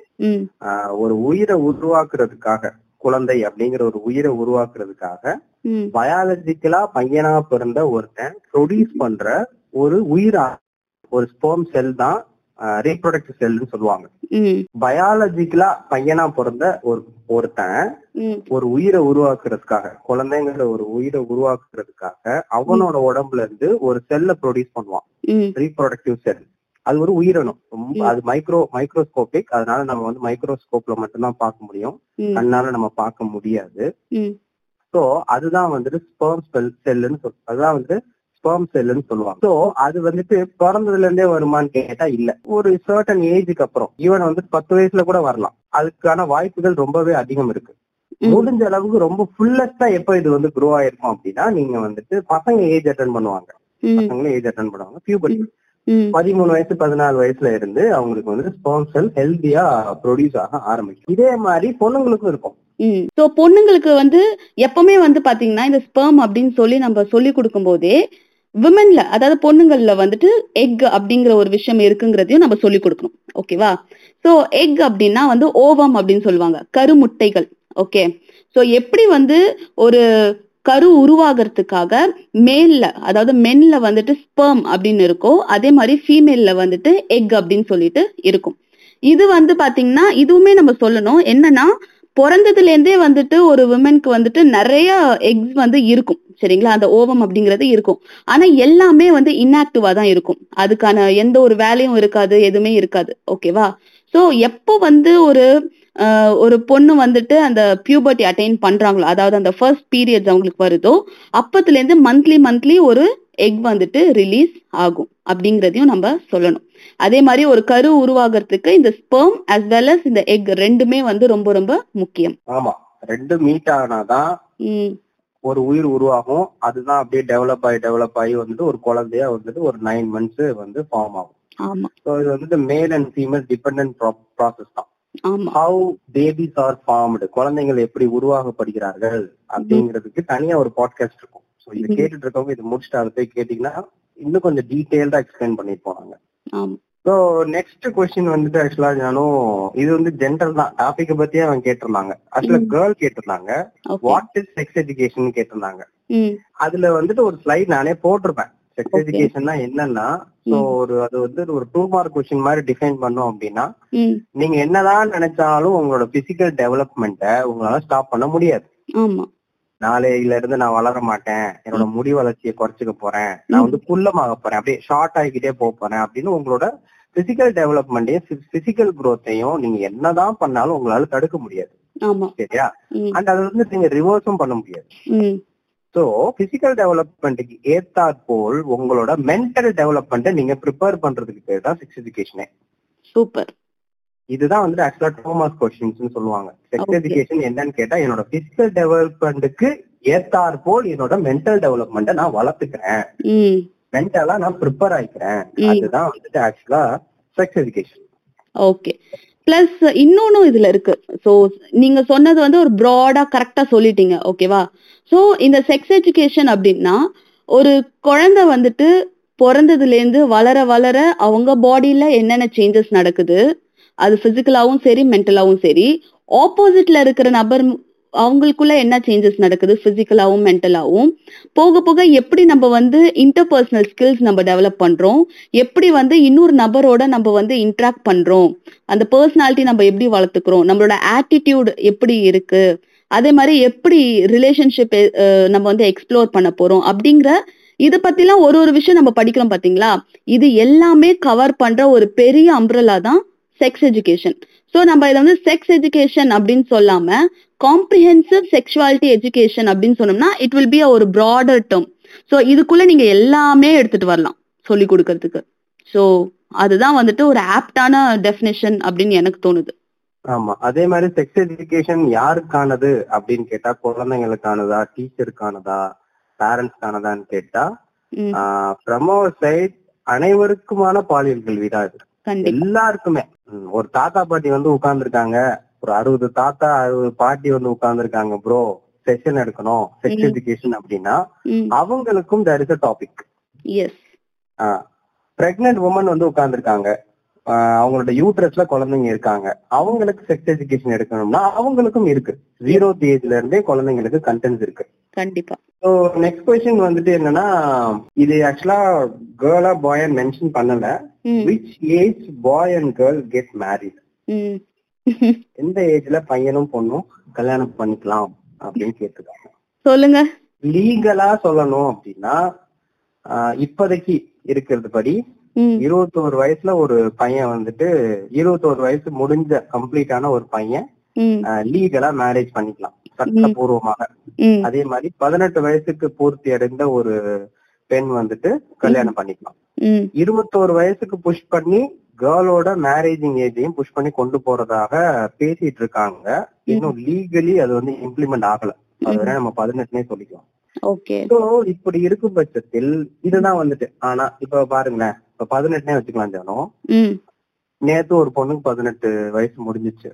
ஒரு உயிரை உருவாக்குறதுக்காக குழந்தை அப்படிங்கிற ஒரு உயிரை உருவாக்குறதுக்காக பயாலஜிக்கலா பையனா பிறந்த ஒருத்தன் ப்ரொடியூஸ் பண்ற ஒரு உயிரா ஒரு ஸ்போம் செல் தான் ரீப்ரொடக்டிவ் செல்னு சொல்லுவாங்க. பயாலஜிக்கலா பையனா பிறந்த ஒரு ஒருத்தன் ஒரு உயிரை உருவாக்குறதுக்காக குழந்தைங்கிற ஒரு உயிரை உருவாக்குறதுக்காக அவனோட உடம்புல இருந்து ஒரு செல்லை ப்ரொடியூஸ் பண்ணுவான். ரீப்ரொடக்டிவ் செல் அது ஒரு உயிரணு ரொம்ப அது மைக்ரோ மைக்ரோஸ்கோபிக் அதனால நம்ம வந்து மைக்ரோஸ்கோப்ல மட்டும்தான் பார்க்க முடியும். கண்ணால நம்ம பார்க்க முடியாது. சோ அதுதான் வந்துட்டு ஸ்பெர்ம் செல் செல்லுன்னு சொல் அதுதான் வந்து ஸ்பெர்ம் செல்லுன்னு சொல்லுவாங்க. சோ அது வந்துட்டு பிறந்ததுல இருந்தே வருமான்னு கேட்டா இல்ல. ஒரு சர்டன் ஏஜுக்கு அப்புறம் ஈவன் வந்து பத்து வயசுல கூட வரலாம். அதுக்கான வாய்ப்புகள் ரொம்பவே அதிகம் இருக்கு. முடிஞ்ச அளவுக்கு ரொம்ப ஃபுல்லஸ்டா எப்ப இது வந்து க்ரோ ஆயிருக்கும் அப்படின்னா நீங்க வந்துட்டு பசங்க ஏஜ் அட்டன் பண்ணுவாங்க. பசங்களும் ஏஜ் அட்டன் பண்ணுவாங்க. பியூபர்ட்டி பதிமூணு வயசு பதினாலு வயசுல இருந்து அவங்களுக்கு வந்து ஸ்பெர்ம் செல் ஹெல்தியா ப்ரொடியூஸ் ஆக ஆரம்பிக்கும். இதே மாதிரி பொண்ணுங்களுக்கும் இருக்கும். ஸோ பொண்ணுங்களுக்கு வந்து எப்பவுமே வந்து பாத்தீங்கன்னா இந்த ஸ்பெர்ம் அப்படின்னு சொல்லி நம்ம சொல்லி கொடுக்கும் போதே விமன்ல அதாவது பொண்ணுங்கள்ல வந்துட்டு எக் அப்படிங்கிற ஒரு விஷயம் இருக்குங்கிறதையும் நம்ம சொல்லி கொடுக்கணும். ஓகேவா ஸோ எக் அப்படின்னா வந்து ஓவம் அப்படின்னு சொல்லுவாங்க. கருமுட்டைகள். ஓகே ஸோ எப்படி வந்து ஒரு கரு உருவாகிறதுக்காக மேல்ல அதாவது மென்ல வந்துட்டு ஸ்பெர்ம் அப்படின்னு இருக்கோ அதே மாதிரி ஃபீமேல்ல வந்துட்டு எக் அப்படின்னு சொல்லிட்டு இருக்கும். இது வந்து பாத்தீங்கன்னா இதுவுமே நம்ம சொல்லணும். என்னன்னா பிறந்ததுல இருந்தே வந்துட்டு ஒரு விமனுக்கு வந்துட்டு நிறைய எக்ஸ் வந்து இருக்கும். சரிங்களா? அந்த ஓவம் அப்படிங்கிறது இருக்கும். ஆனா எல்லாமே வந்து இன்ஆக்டிவா தான் இருக்கும். அதுக்கான எந்த ஒரு வேலையும் இருக்காது எதுவுமே இருக்காது. ஓகேவா சோ எப்போ வந்து ஒரு ஒரு பொண்ணு வந்துட்டு அந்த பியூபர்ட்டி அட்டைன் பண்றாங்களோ அதாவது அந்த ஃபர்ஸ்ட் பீரியட்ஸ் அவங்களுக்கு வருதோ அப்பத்துல இருந்து மந்த்லி மந்த்லி ஒரு எக் வந்துட்டு ரிலீஸ் ஆகும் அப்படிங்கறதையும் நம்ம சொல்லணும். அதே மாதிரி ஒரு கரு உருவாகிறதுக்கு இந்த ஸ்பெர்ம் as well as இந்த எக் ரெண்டுமே வந்து ரொம்ப ரொம்ப முக்கியம். ஆமா ரெண்டு மீட் ஆனாதான் ஒரு உயிர் உருவாகும் அதுதான் அப்படியே டெவலப் ஆகி டெவலப் ஆகி வந்துட்டு ஒரு குழந்தையா வந்துட்டு ஒரு நைன் மந்த்ஸ் வந்து ஃபார்ம் ஆகும். ஆமா. ஸோ இது வந்துட்டு male and female depend process தான். ஹவு பேபிஸ் ஆர் ஃபார்ம்டு குழந்தைகள் எப்படி உருவாகப்படுகிறார்கள் அப்படிங்கிறதுக்கு தனியா ஒரு பாட்காஸ்ட் இருக்கும். ஸோ இது. கேட்டுட்டு இருக்கவங்க இது முடிச்சுட்டு அதை போய் கேட்டீங்கன்னா இன்னும் கொஞ்சம் டீட்டெயில்டா எக்ஸ்பிளைன் பண்ணிட்டு போனாங்க ஸோ நெக்ஸ்ட் கொஸ்டின் வந்துட்டு ஆக்சுவலா நானும் இது வந்து ஜென்ரல் தான். டாபிக் பத்தியே அவன் கேட்டிருந்தாங்க. ஆக்சுவலா. கேர்ள் கேட்டிருந்தாங்க. வாட் இஸ் செக்ஸ் எஜுகேஷன் கேட்டிருந்தாங்க. அதுல வந்துட்டு ஒரு ஸ்லைட் நானே போட்டிருப்பேன். Sex Okay. எஜுகேஷன்னா என்னன்னா சோ. ஒரு அது வந்து ஒரு டூ மார்க் கொஸ்டின் மாதிரி டிஃபைன் பண்ணோம் அப்படின்னா நீங்க என்னதான் நினைச்சாலும் உங்களோட பிசிக்கல் டெவலப்மெண்ட்டை உங்களால ஸ்டாப் பண்ண முடியாது. நாளையில இருந்து நான் வளர மாட்டேன். என்னோட முடி வளர்ச்சியை குறைச்சிக்க போறேன். நான் வந்து குள்ளமாக போறேன். அப்படியே ஷார்ட் ஆகிக்கிட்டே போக போறேன் அப்படின்னு உங்களோட பிசிக்கல் டெவலப்மெண்ட்டையும் பிசிக்கல் growth-ஐயும் நீங்க என்னதான் பண்ணாலும் உங்களால தடுக்க முடியாது. சரியா? அண்ட் அதை வந்து நீங்க ரிவர்ஸும் பண்ண முடியாது. சோ பிசிக்கல் டெவலப்மெண்ட்டுக்கு ஏத்தாற் போல் உங்களோட மென்டல் டெவலப்மெண்ட்டை நீங்க ப்ரிப்பேர் பண்றதுக்கு பேர் தான் செக்ஸ் எஜுகேஷனே சூப்பர் இதுதான் வந்து ஆக்சுவலா டோமாஸ் கொஸ்டின்ஸ் சொல்லுவாங்க. செக்ஸ். எஜுகேஷன் என்னன்னு கேட்டா என்னோட பிசிக்கல் டெவலப்மெண்ட்டுக்கு ஏத்தாற் போல் என்னோட மென்டல் டெவலப்மெண்ட்டை நான் வளர்த்துக்கிறேன். மென்டலா நான் ப்ரிப்பேர் ஆயிக்கிறேன். அதுதான் வந்துட்டு ஆக்சுவலா செக்ஸ் எஜுகேஷன் ஓகே பிளஸ் இன்னொன்னும் இதுல இருக்கு. சோ நீங்க சொன்னது வந்து ஒரு ப்ராடா கரெக்டா சொல்லிட்டீங்க. ஓகேவா சோ இந்த செக்ஸ் எஜுகேஷன் அப்படின்னா ஒரு குழந்தை வந்துட்டு பிறந்ததுல இருந்து வளர வளர அவங்க பாடியில என்னென்ன சேஞ்சஸ் நடக்குது? அது பிசிக்கலாவும் சரி மென்டலாவும் சரி. ஆப்போசிட்ல இருக்கிற நபர் அவங்களுக்குள்ள என்ன சேஞ்சஸ் நடக்குது? பிசிக்கலாவும் மென்டலாவும் போக போக எப்படி நம்ம வந்து இன்டர்பர்சனல் ஸ்கில்ஸ் நம்ம டெவலப் பண்றோம்? எப்படி வந்து இன்னொரு நபரோட நம்ம வந்து இன்ட்ராக்ட் பண்றோம்? அந்த பர்சனாலிட்டி நம்ம எப்படி வளர்த்துக்கிறோம்? நம்மளோட ஆட்டிடியூட் எப்படி இருக்கு? அதே மாதிரி எப்படி ரிலேஷன்ஷிப் நம்ம வந்து எக்ஸ்ப்ளோர் பண்ண போறோம்? அப்படிங்கிற இத பத்திலாம் ஒரு ஒரு விஷயம் நம்ம படிக்கிறோம் பாத்தீங்களா? இது எல்லாமே கவர் பண்ற ஒரு பெரிய அம்ப்ரலா தான் செக்ஸ் எஜுகேஷன் சோ நம்ம இதை வந்து செக்ஸ் எஜுகேஷன் அப்படின்னு சொல்லாம காம்ப்ரிஹென்சிவ் செக்ஷுவாலிட்டி எஜுகேஷன் அப்படின்னு சொன்னோம்னா இட் வில் பி ஒரு ப்ராடர் டேர்ம் சோ இதுக்குள்ள நீங்க எல்லாமே எடுத்துட்டு வரலாம் சொல்லி கொடுக்கறதுக்கு. சோ அதுதான் வந்துட்டு ஒரு ஆப்டான டெஃபினேஷன் அப்படின்னு எனக்கு தோணுது. ஆமா அதே மாதிரி செக்ஸ் எஜுகேஷன் யாருக்கானது அப்படின்னு கேட்டா குழந்தைங்களுக்கானதா டீச்சருக்கானதா பேரண்ட்ஸ்க்கானதான்னு கேட்டா ஃப்ரம் அவர் சைட் அனைவருக்குமான பாலியல் கல்விதான் இது. கண்டிப்பா. எல்லாருக்குமே. ஒரு தாத்தா பாட்டி வந்து உட்கார்ந்துருக்காங்க ஒரு அறுபது தாத்தா அறுபது பாட்டி வந்து உட்கார்ந்துருக்காங்க ப்ரோ செஷன் எடுக்கணும். செக்ஸ். எஜுகேஷன் அப்படின்னா அவங்களுக்கும் there is a topic pregnant woman வந்து உட்கார்ந்துருக்காங்க. அவங்களோட யூட்ரஸ்ல குழந்தைங்க இருக்காங்க. அவங்களுக்கு செக்ஸ் எஜுகேஷன் எடுக்கணும்னா அவங்களுக்கும் இருக்கு. ஜீரோ ஏஜ்ல இருந்தே குழந்தைங்களுக்கு கண்டென்ட்ஸ் இருக்கு. கண்டிப்பா. ஸோ நெக்ஸ்ட் கொஸ்டின் வந்துட்டு என்னன்னா இது ஆக்சுவலா கேர்ளா பாய் மென்ஷன் பண்ணல. Which age boy and girl get married எந்த ஏஜ்ல பையனும் பொண்ணும் கல்யாணம் பண்ணிக்கலாம் அப்படின்னு கேட்டிருக்காங்க. சொல்லுங்க. லீகலா சொல்லணும் அப்படின்னா இப்போதைக்கு இருக்கிறது படி இருபத்தோரு வயசுல ஒரு பையன் வந்துட்டு இருபத்தோரு வயசு முடிஞ்ச கம்ப்ளீட்டான ஒரு பையன் லீகலா மேரேஜ் பண்ணிக்கலாம் சட்டபூர்வமாக. அதே மாதிரி பதினெட்டு வயசுக்கு பூர்த்தி அடைந்த ஒரு பெண் வந்துட்டு கல்யாணம் பண்ணிக்கலாம். இருபத்தோரு வயசுக்கு புஷ் பண்ணி கேர்ளோட மேரேஜிங் ஏஜையும் புஷ் பண்ணி கொண்டு போறதாக பேசிட்டு இருக்காங்க. இன்னும் லீகலி அது வந்து இம்ப்ளிமெண்ட் ஆகல. அதுவரை நம்ம பதினெட்டுனே சொல்லிக்கலாம் இப்படி இருக்கும் பட்சத்தில் இதுதான் வந்துட்டு. ஆனா இப்ப பாருங்களேன். இப்ப பதினெட்டுனே வச்சுக்கலாம் ஜானோ. ம். நேத்து ஒரு பொண்ணுக்கு பதினெட்டு வயசு முடிஞ்சிச்சு.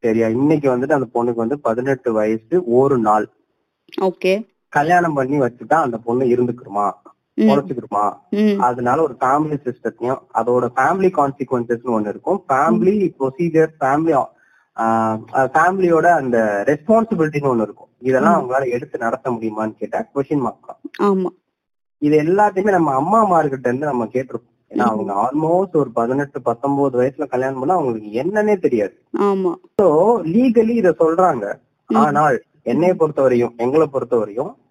சரியா? இன்னைக்கு வந்துட்டு அந்த பொண்ணுக்கு வந்து பதினெட்டு வயசு ஒரு நாள். ஓகே. கல்யாணம் பண்ணி வச்சுட்டா அந்த பொண்ணு இருந்துக்குருமா ம். பொழைச்சுக்கிருமா ம். அதனால ஒரு ஃபேமிலி சிஸ்டத்தையும் அதோட ஃபேமிலி கான்சிக்வன்சஸ் ஒண்ணு இருக்கும். ஃபேமிலி ப்ரொசீஜர் ஃபேமிலி ஃபேமிலியோட அந்த ரெஸ்பான்சிபிலிட்டின்னு ஒண்ணு இருக்கும். இதெல்லாம் அவங்களால எடுத்து நடத்த முடியுமான்னு கேட்டா கொஸ்டின் மார்க் தான். இது எல்லாத்தையுமே நம்ம அம்மாமார்கிட்ட இருந்து நம்ம கேட்டிருப்போம் ஏன்னா அவங்க ஆல்மோஸ்ட் ஒரு பதினெட்டு பத்தொன்பது வயசுல கல்யாணம் பண்ணா அவங்களுக்கு என்னன்னே தெரியாது. சோ லீகலி இத சொல்றாங்க. ஆனால் என்னைய பொறுத்தவரையும் எங்களை பொறுத்தவரையும் ஆஹ்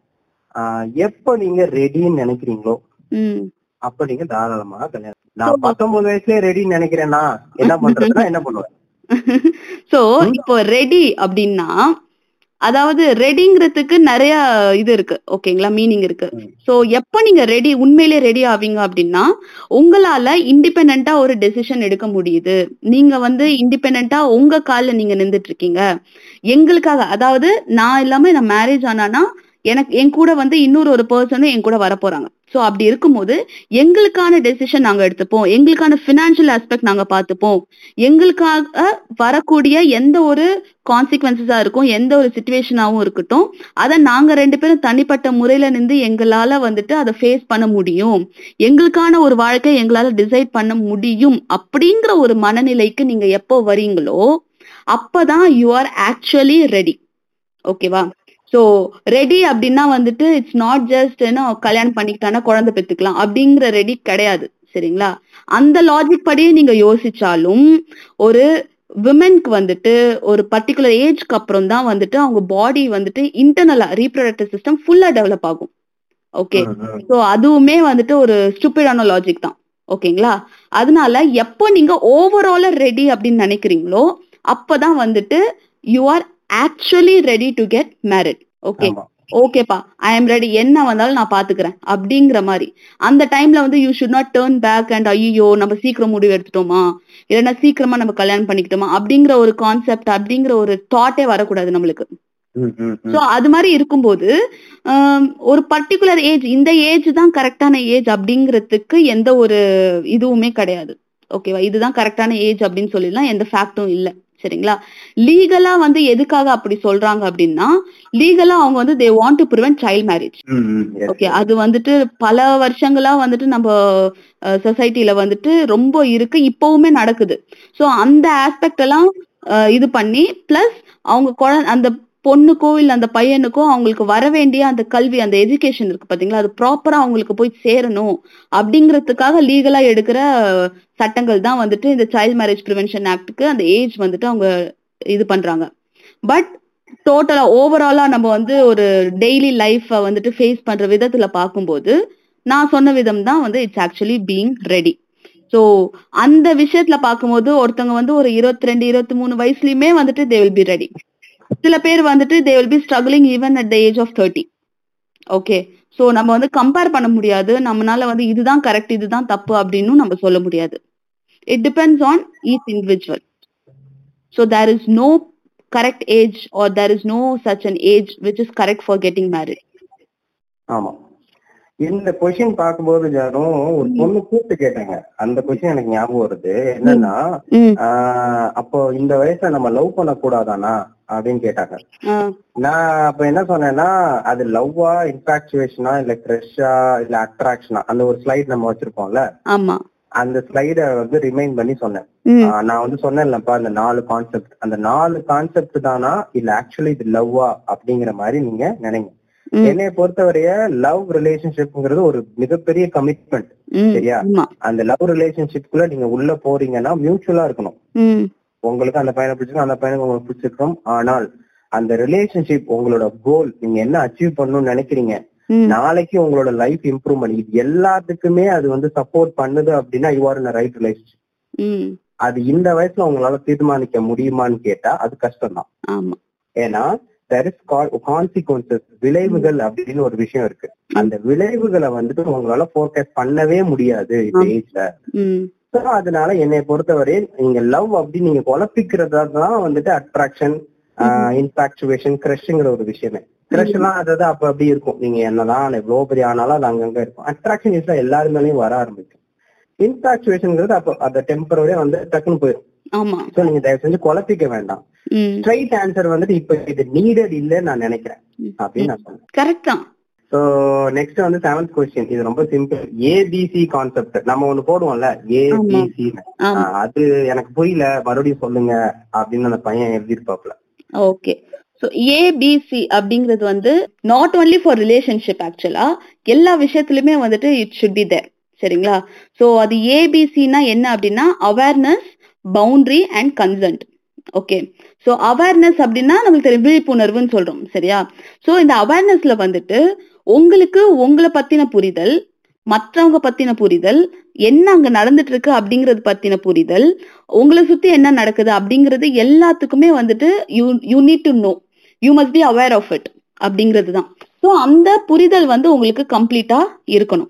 எப்ப நீங்க ரெடின்னு நினைக்கிறீங்களோ அப்ப நீங்க தாராளமாக கல்யாணம் நான் பத்தொன்பது வயசுலயே ரெடின்னு நினைக்கிறேன்னா என்ன பண்றதுன்னா என்ன பண்ணுவேன்? *laughs* சோ இப்போ ரெடி அப்படின்னா அதாவது ரெடிங்கிறதுக்கு நிறைய இது இருக்கு. ஓகேங்களா? மீனிங் இருக்கு. சோ எப்ப நீங்க ரெடி உண்மையிலே ரெடி ஆவீங்க அப்படின்னா உங்களால இண்டிபெண்டா ஒரு டெசிஷன் எடுக்க முடியுது. நீங்க வந்து இண்டிபெண்டா உங்க கால்ல நீங்க நின்றுட்டு இருக்கீங்க. எங்களுக்காக அதாவது நான் இல்லாம நான் மேரேஜ் ஆனானா எனக்கு என் கூட வந்து இன்னொரு ஒரு பர்சனும் என் கூட வர போறாங்க சோ அப்படி இருக்கும்போது எங்களுக்கான டெசிஷன் நாங்க எடுத்துப்போம். எங்களுக்கான பினான்சியல் ஆஸ்பெக்ட் நாங்க பார்த்துப்போம். எங்களுக்காக வரக்கூடிய எந்த ஒரு கான்சிக்வன்சஸா இருக்கும் எந்த ஒரு சுச்சுவேஷனாகவும் இருக்கட்டும் அதை நாங்க ரெண்டு பேரும் தனிப்பட்ட முறையில நின்று எங்களால வந்துட்டு அதை ஃபேஸ் பண்ண முடியும். எங்களுக்கான ஒரு வாழ்க்கை எங்களால டிசைட் பண்ண முடியும் அப்படிங்கிற ஒரு மனநிலைக்கு நீங்க எப்போ வரீங்களோ அப்பதான் யூ ஆர் ஆக்சுவலி ரெடி ஓகேவா சோ ரெடி அப்படின்னா வந்துட்டு இட்ஸ் நாட் ஜஸ்ட் என்ன கல்யாணம் பண்ணிக்கிட்டானா குழந்தை பெத்துக்கலாம் அப்படிங்கிற ரெடி கிடையாது சரிங்களா? அந்த லாஜிக் படியே நீங்க யோசிச்சாலும் ஒரு விமென்க்கு வந்துட்டு ஒரு பர்டிகுலர் ஏஜ்க்கு அப்புறம் தான் வந்துட்டு அவங்க பாடி வந்துட்டு இன்டர்னலா ரீப்ரொடக்டிவ் சிஸ்டம் ஃபுல்லா டெவலப் ஆகும். ஓகே சோ அதுவுமே வந்துட்டு ஒரு ஸ்டூபிடான லாஜிக் தான். ஓகேங்களா அதனால எப்போ நீங்க ஓவராலா ரெடி அப்படின்னு நினைக்கிறீங்களோ அப்பதான் வந்துட்டு you are actually ready to get married okay ஓகேப்பா ஐ எம் ரெடி என்ன வந்தாலும் நான் பாத்துக்கிறேன். அப்படிங்கிற மாதிரி. அந்த டைம்ல வந்து you should not turn back and ஐயோ நம்ம சீக்கிரம் முடிவு எடுத்துட்டோமா? இல்லைன்னா சீக்கிரமா நம்ம கல்யாணம் பண்ணிக்கிட்டோமா? அப்படிங்கிற ஒரு கான்செப்ட் அப்படிங்கிற ஒரு தாட்டே வரக்கூடாது நம்மளுக்கு. சோ அது மாதிரி இருக்கும்போது ஒரு பர்டிகுலர் ஏஜ் இந்த ஏஜ் தான் கரெக்டான ஏஜ் அப்படிங்கிறதுக்கு எந்த ஒரு இதுவுமே கிடையாது. ஓகேவா இதுதான் கரெக்டான ஏஜ் அப்படின்னு சொல்லிடலாம். எந்த ஃபேக்டும் இல்ல. சரிங்களா? லீகலா வந்து எதுக்காக அப்படி சொல்றாங்க அப்படின்னா லீகலா அவங்க வந்து they want to prevent child marriage. Okay அது வந்துட்டு பல வருஷங்களா வந்துட்டு நம்ம சொசைட்டில வந்துட்டு ரொம்ப இருக்கு இப்பவுமே நடக்குது. சோ அந்த ஆஸ்பெக்ட் எல்லாம் இது பண்ணி பிளஸ் அவங்க குழ- அந்த பொண்ணுக்கோ இல்ல அந்த பையனுக்கோ அவங்களுக்கு வர வேண்டிய அந்த கல்வி அந்த எஜுகேஷன் இருக்கு பாத்தீங்களா? அது ப்ராப்பரா அவங்களுக்கு போய் சேரணும். அப்படிங்கறதுக்காக லீகலா எடுக்கிற சட்டங்கள் தான் வந்துட்டு இந்த சைல்ட் மேரேஜ் ப்ரிவென்ஷன் ஆக்டுக்கு அந்த ஏஜ் வந்துட்டு அவங்க இது பண்றாங்க. பட் டோட்டலா ஓவராலா நம்ம வந்து ஒரு டெய்லி லைஃப வந்துட்டு ஃபேஸ் பண்ற விதத்துல பார்க்கும்போது நான் சொன்ன விதம் தான் வந்து it's actually being ready so அந்த விஷயத்துல பார்க்கும்போது ஒருத்தவங்க வந்து ஒரு இருபத்தி ரெண்டு இருபத்தி மூணு வயசுலயுமே வந்துட்டு தே வில் பி ரெடி சில பேர் வந்துட்டு they will be struggling even at the age of thirty okay so நம்ம வந்து கம்பேர் பண்ண முடியாது. நம்மனால வந்து இதுதான் கரெக்ட் இதுதான் தப்பு அப்படின்னு நம்ம சொல்ல முடியாது. It depends on each individual so there is no correct age or there is no such an age which is correct for getting married ஆமா. இந்த கொஸ்டின் பார்க்கும்போது ஜானும் ஒரு பொண்ணு கூப்பிட்டு கேட்டாங்க. அந்த கொஸ்டின் எனக்கு ஞாபகம் வருது. என்னன்னா அப்போ இந்த வயசுல நம்ம லவ் பண்ண கூடாதானா அப்படின்னு கேட்டாங்க. நான் அப்ப என்ன சொன்னேன்னா அது லவ்வா இன்ஃபாக்சுவேஷனா இல்ல கிரஷா இல்ல அட்ராக்ஷனா அந்த ஒரு ஸ்லைட் நம்ம வச்சிருப்போம்ல? ஆமா. அந்த ஸ்லைட வந்து ரிமைண்ட் பண்ணி சொன்னேன். நான் வந்து சொன்னேன்லப்பா அந்த நாலு கான்செப்ட் அந்த நாலு கான்செப்ட் தானா இல்ல ஆக்சுவலி இது லவ்வா அப்படிங்கிற மாதிரி நீங்க நினைங்க. என்னைய பொறுத்தவரைய லவ் ரிலேஷன்ஷிப்ங்கிறது ஒரு மிகப்பெரிய கமிட்மெண்ட் சரியா? அந்த லவ் ரிலேஷன்ஷிப்குள்ள நீங்க உள்ள போறீங்கன்னா மியூச்சுவலா இருக்கணும். உங்களுக்கு அந்த பையனை பிடிச்சிருக்கும் அந்த பையனுக்கு உங்களுக்கு பிடிச்சிருக்கும். ஆனால் அந்த ரிலேஷன்ஷிப் உங்களோட கோல் நீங்க என்ன அச்சீவ் பண்ணணும்னு நினைக்கிறீங்க? நாளைக்கு உங்களோட லைஃப் இம்ப்ரூவ் பண்ணி இது எல்லாத்துக்குமே அது வந்து சப்போர்ட் பண்ணுது அப்படின்னா you are in right relationship அது இந்த வயசுல உங்களால தீர்மானிக்க முடியுமான்னு கேட்டா அது கஷ்டம் தான் ஏன்னா தெர் இஸ் கான்சிக்வன்சஸ் விளைவுகள் அப்படின்னு ஒரு விஷயம் இருக்கு. அந்த விளைவுகளை வந்துட்டு உங்களால ஃபோர்காஸ்ட் பண்ணவே முடியாது இந்த ஏஜ்ல So, அதனால என்னை பொறுத்தவரை நீங்க லவ் அப்படி நீங்க குழப்பிக்கிறதா தான் வந்துட்டு அட்ராக்ஷன் இன்ஃபாக்சுவேஷன் கிரஷ்ங்கிற ஒரு விஷயமே. கிரஷ் எல்லாம் அதாவது அப்ப அப்படி இருக்கும். நீங்க என்னதான் எவ்வளவு பெரிய ஆனாலும் அது அங்கங்க இருக்கும். அட்ராக்ஷன் இஸ் எல்லாரு மேலயும் வர ஆரம்பிக்கும். இன்ஃபாக்சுவேஷன்ங்கிறது அப்ப அந்த டெம்பரரியா வந்து டக்குன்னு போயிடும் ஆமா. சோ நீங்க தயவு செஞ்சு குழப்பிக்க வேண்டாம். ஸ்ட்ரைட் ஆன்சர் வந்துட்டு இப்ப இது நீடட் இல்லைன்னு நான் நினைக்கிறேன். அப்படின்னு நான் சொன்னேன் கரெக்ட் தான். சோ நெக்ஸ்ட் வந்து செவன்த் கொஸ்டின் இது ரொம்ப சிம்பிள் ஏபிசி கான்செப்ட் நம்ம ஒண்ணு போடுவோம்ல? ஏபிசி அது எனக்கு புரியல. மறுபடியும் சொல்லுங்க அப்படின்னு அந்த பையன் எழுதிருப்பாப்ல ஓகே. ஸோ ஏபிசி அப்படிங்கிறது வந்து நாட் ஒன்லி ஃபார் ரிலேஷன்ஷிப் ஆக்சுவலா எல்லா விஷயத்துலயுமே வந்துட்டு இட் ஷுட் பி தேர் சரிங்களா? ஸோ அது ஏபிசினா என்ன அப்படின்னா awareness boundary and consent okay so awareness அப்படின்னா நம்மளுக்கு தெரியும் விழிப்புணர்வுன்னு சொல்றோம். சரியா? ஸோ இந்த அவேர்னஸ்ல வந்துட்டு உங்களுக்கு உங்களை பத்தின புரிதல் மற்றவங்க பத்தின புரிதல் என்ன அங்க நடந்துட்டு இருக்கு அப்படிங்கறது பத்தின புரிதல் உங்களை சுத்தி என்ன நடக்குது அப்படிங்கிறது எல்லாத்துக்குமே வந்துட்டு you you need to know you must be aware of it அப்படிங்கிறது தான் ஸோ அந்த புரிதல் வந்து உங்களுக்கு கம்ப்ளீட்டா இருக்கணும்.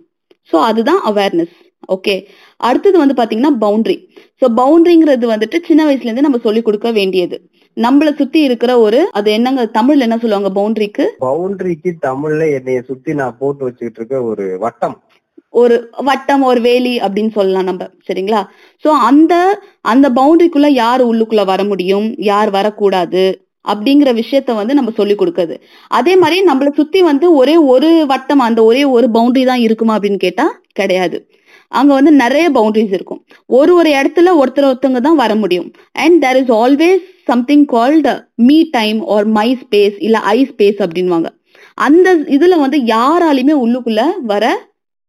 ஸோ அதுதான் அவேர்னஸ் ஓகே அடுத்தது வந்து பாத்தீங்கன்னா பவுண்டரி ஸோ பவுண்டரிங்கிறது வந்துட்டு சின்ன வயசுல இருந்து நம்ம சொல்லி கொடுக்க வேண்டியது. நம்மள சுத்தி இருக்கிற ஒரு அது என்னங்க தமிழ்ல என்ன சொல்லுவாங்க பவுண்டரிக்கு பவுண்டரிக்கு தமிழ்ல என்னைய சுத்தி நான் போட்டு வச்சுக்கிட்டு இருக்க ஒரு வட்டம். ஒரு வட்டம் ஒரு வேலி அப்படின்னு சொல்லலாம் நம்ம சரிங்களா? சோ அந்த அந்த பவுண்டரிக்குள்ள யார் உள்ளுக்குள்ள வர முடியும் யார் வரக்கூடாது அப்படிங்கிற விஷயத்த வந்து நம்ம சொல்லி கொடுக்குறது. அதே மாதிரி நம்மள சுத்தி வந்து ஒரே ஒரு வட்டம் அந்த ஒரே ஒரு பவுண்டரி தான் இருக்குமா அப்படின்னு கேட்டா கிடையாது. அங்க வந்து நிறைய பவுண்டரிஸ் இருக்கும். ஒரு ஒரு இடத்துல ஒருத்தர் ஒருத்தவங்க தான் வர முடியும். And there is always something called me time or my space இல்ல ஐ ஸ்பேஸ் அப்படின்வாங்க அந்த இதுல வந்து யாராலையுமே உள்ளுக்குள்ள வர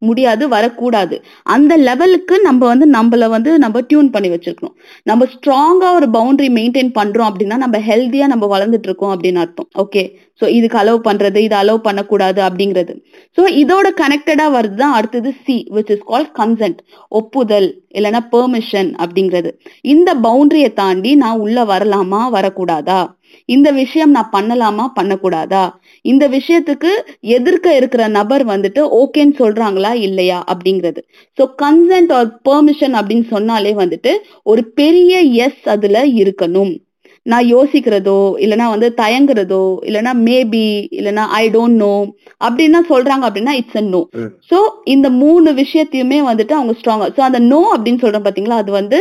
முடியாது வரக்கூடாது. அந்த லெவலுக்கு நம்ம வந்து நம்மள வந்து நம்ம டியூன் பண்ணி வச்சிருக்கணும். நம்ம ஸ்ட்ராங்கா ஒரு பவுண்டரி மெயின்டைன் பண்றோம் அப்படின்னா நம்ம ஹெல்த்தியா நம்ம வளர்ந்துட்டு இருக்கோம் அப்படின்னு அர்த்தம். ஓகே சோ இதுக்கு அலோவ் பண்றது இது அலோவ் பண்ணக்கூடாது அப்படிங்கிறது. சோ இதோட கனெக்டடா வருது தான் அடுத்தது C which is call consent ஒப்புதல் இல்லைன்னா பெர்மிஷன் அப்படிங்கிறது. இந்த பவுண்டரியை தாண்டி நான் உள்ள வரலாமா வரக்கூடாதா? இந்த விஷயம் நான் பண்ணலாமா? பண்ணக்கூடாதா? இந்த விஷயத்துக்கு எதிர்க்க இருக்கிற நபர் வந்துட்டு ஓகேன்னு சொல்றாங்களா? இல்லையா? அப்படிங்கிறது. சோ கன்சென்ட் ஆர் பெர்மிஷன் அப்படின்னு சொன்னாலே வந்துட்டு ஒரு பெரிய எஸ் அதுல இருக்கணும். நான் யோசிக்கிறதோ இல்லனா வந்து தயங்குறதோ இல்லனா மேபி இல்லனா ஐ டோன்ட் நோ அப்படின்னா சொல்றாங்க அப்படின்னா இட்ஸ் அ நோ. சோ இந்த மூணு விஷயத்தையுமே வந்துட்டு அவங்க ஸ்ட்ராங்கா சோ அந்த நோ அப்படின்னு சொல்றோம் பாத்தீங்களா அது வந்து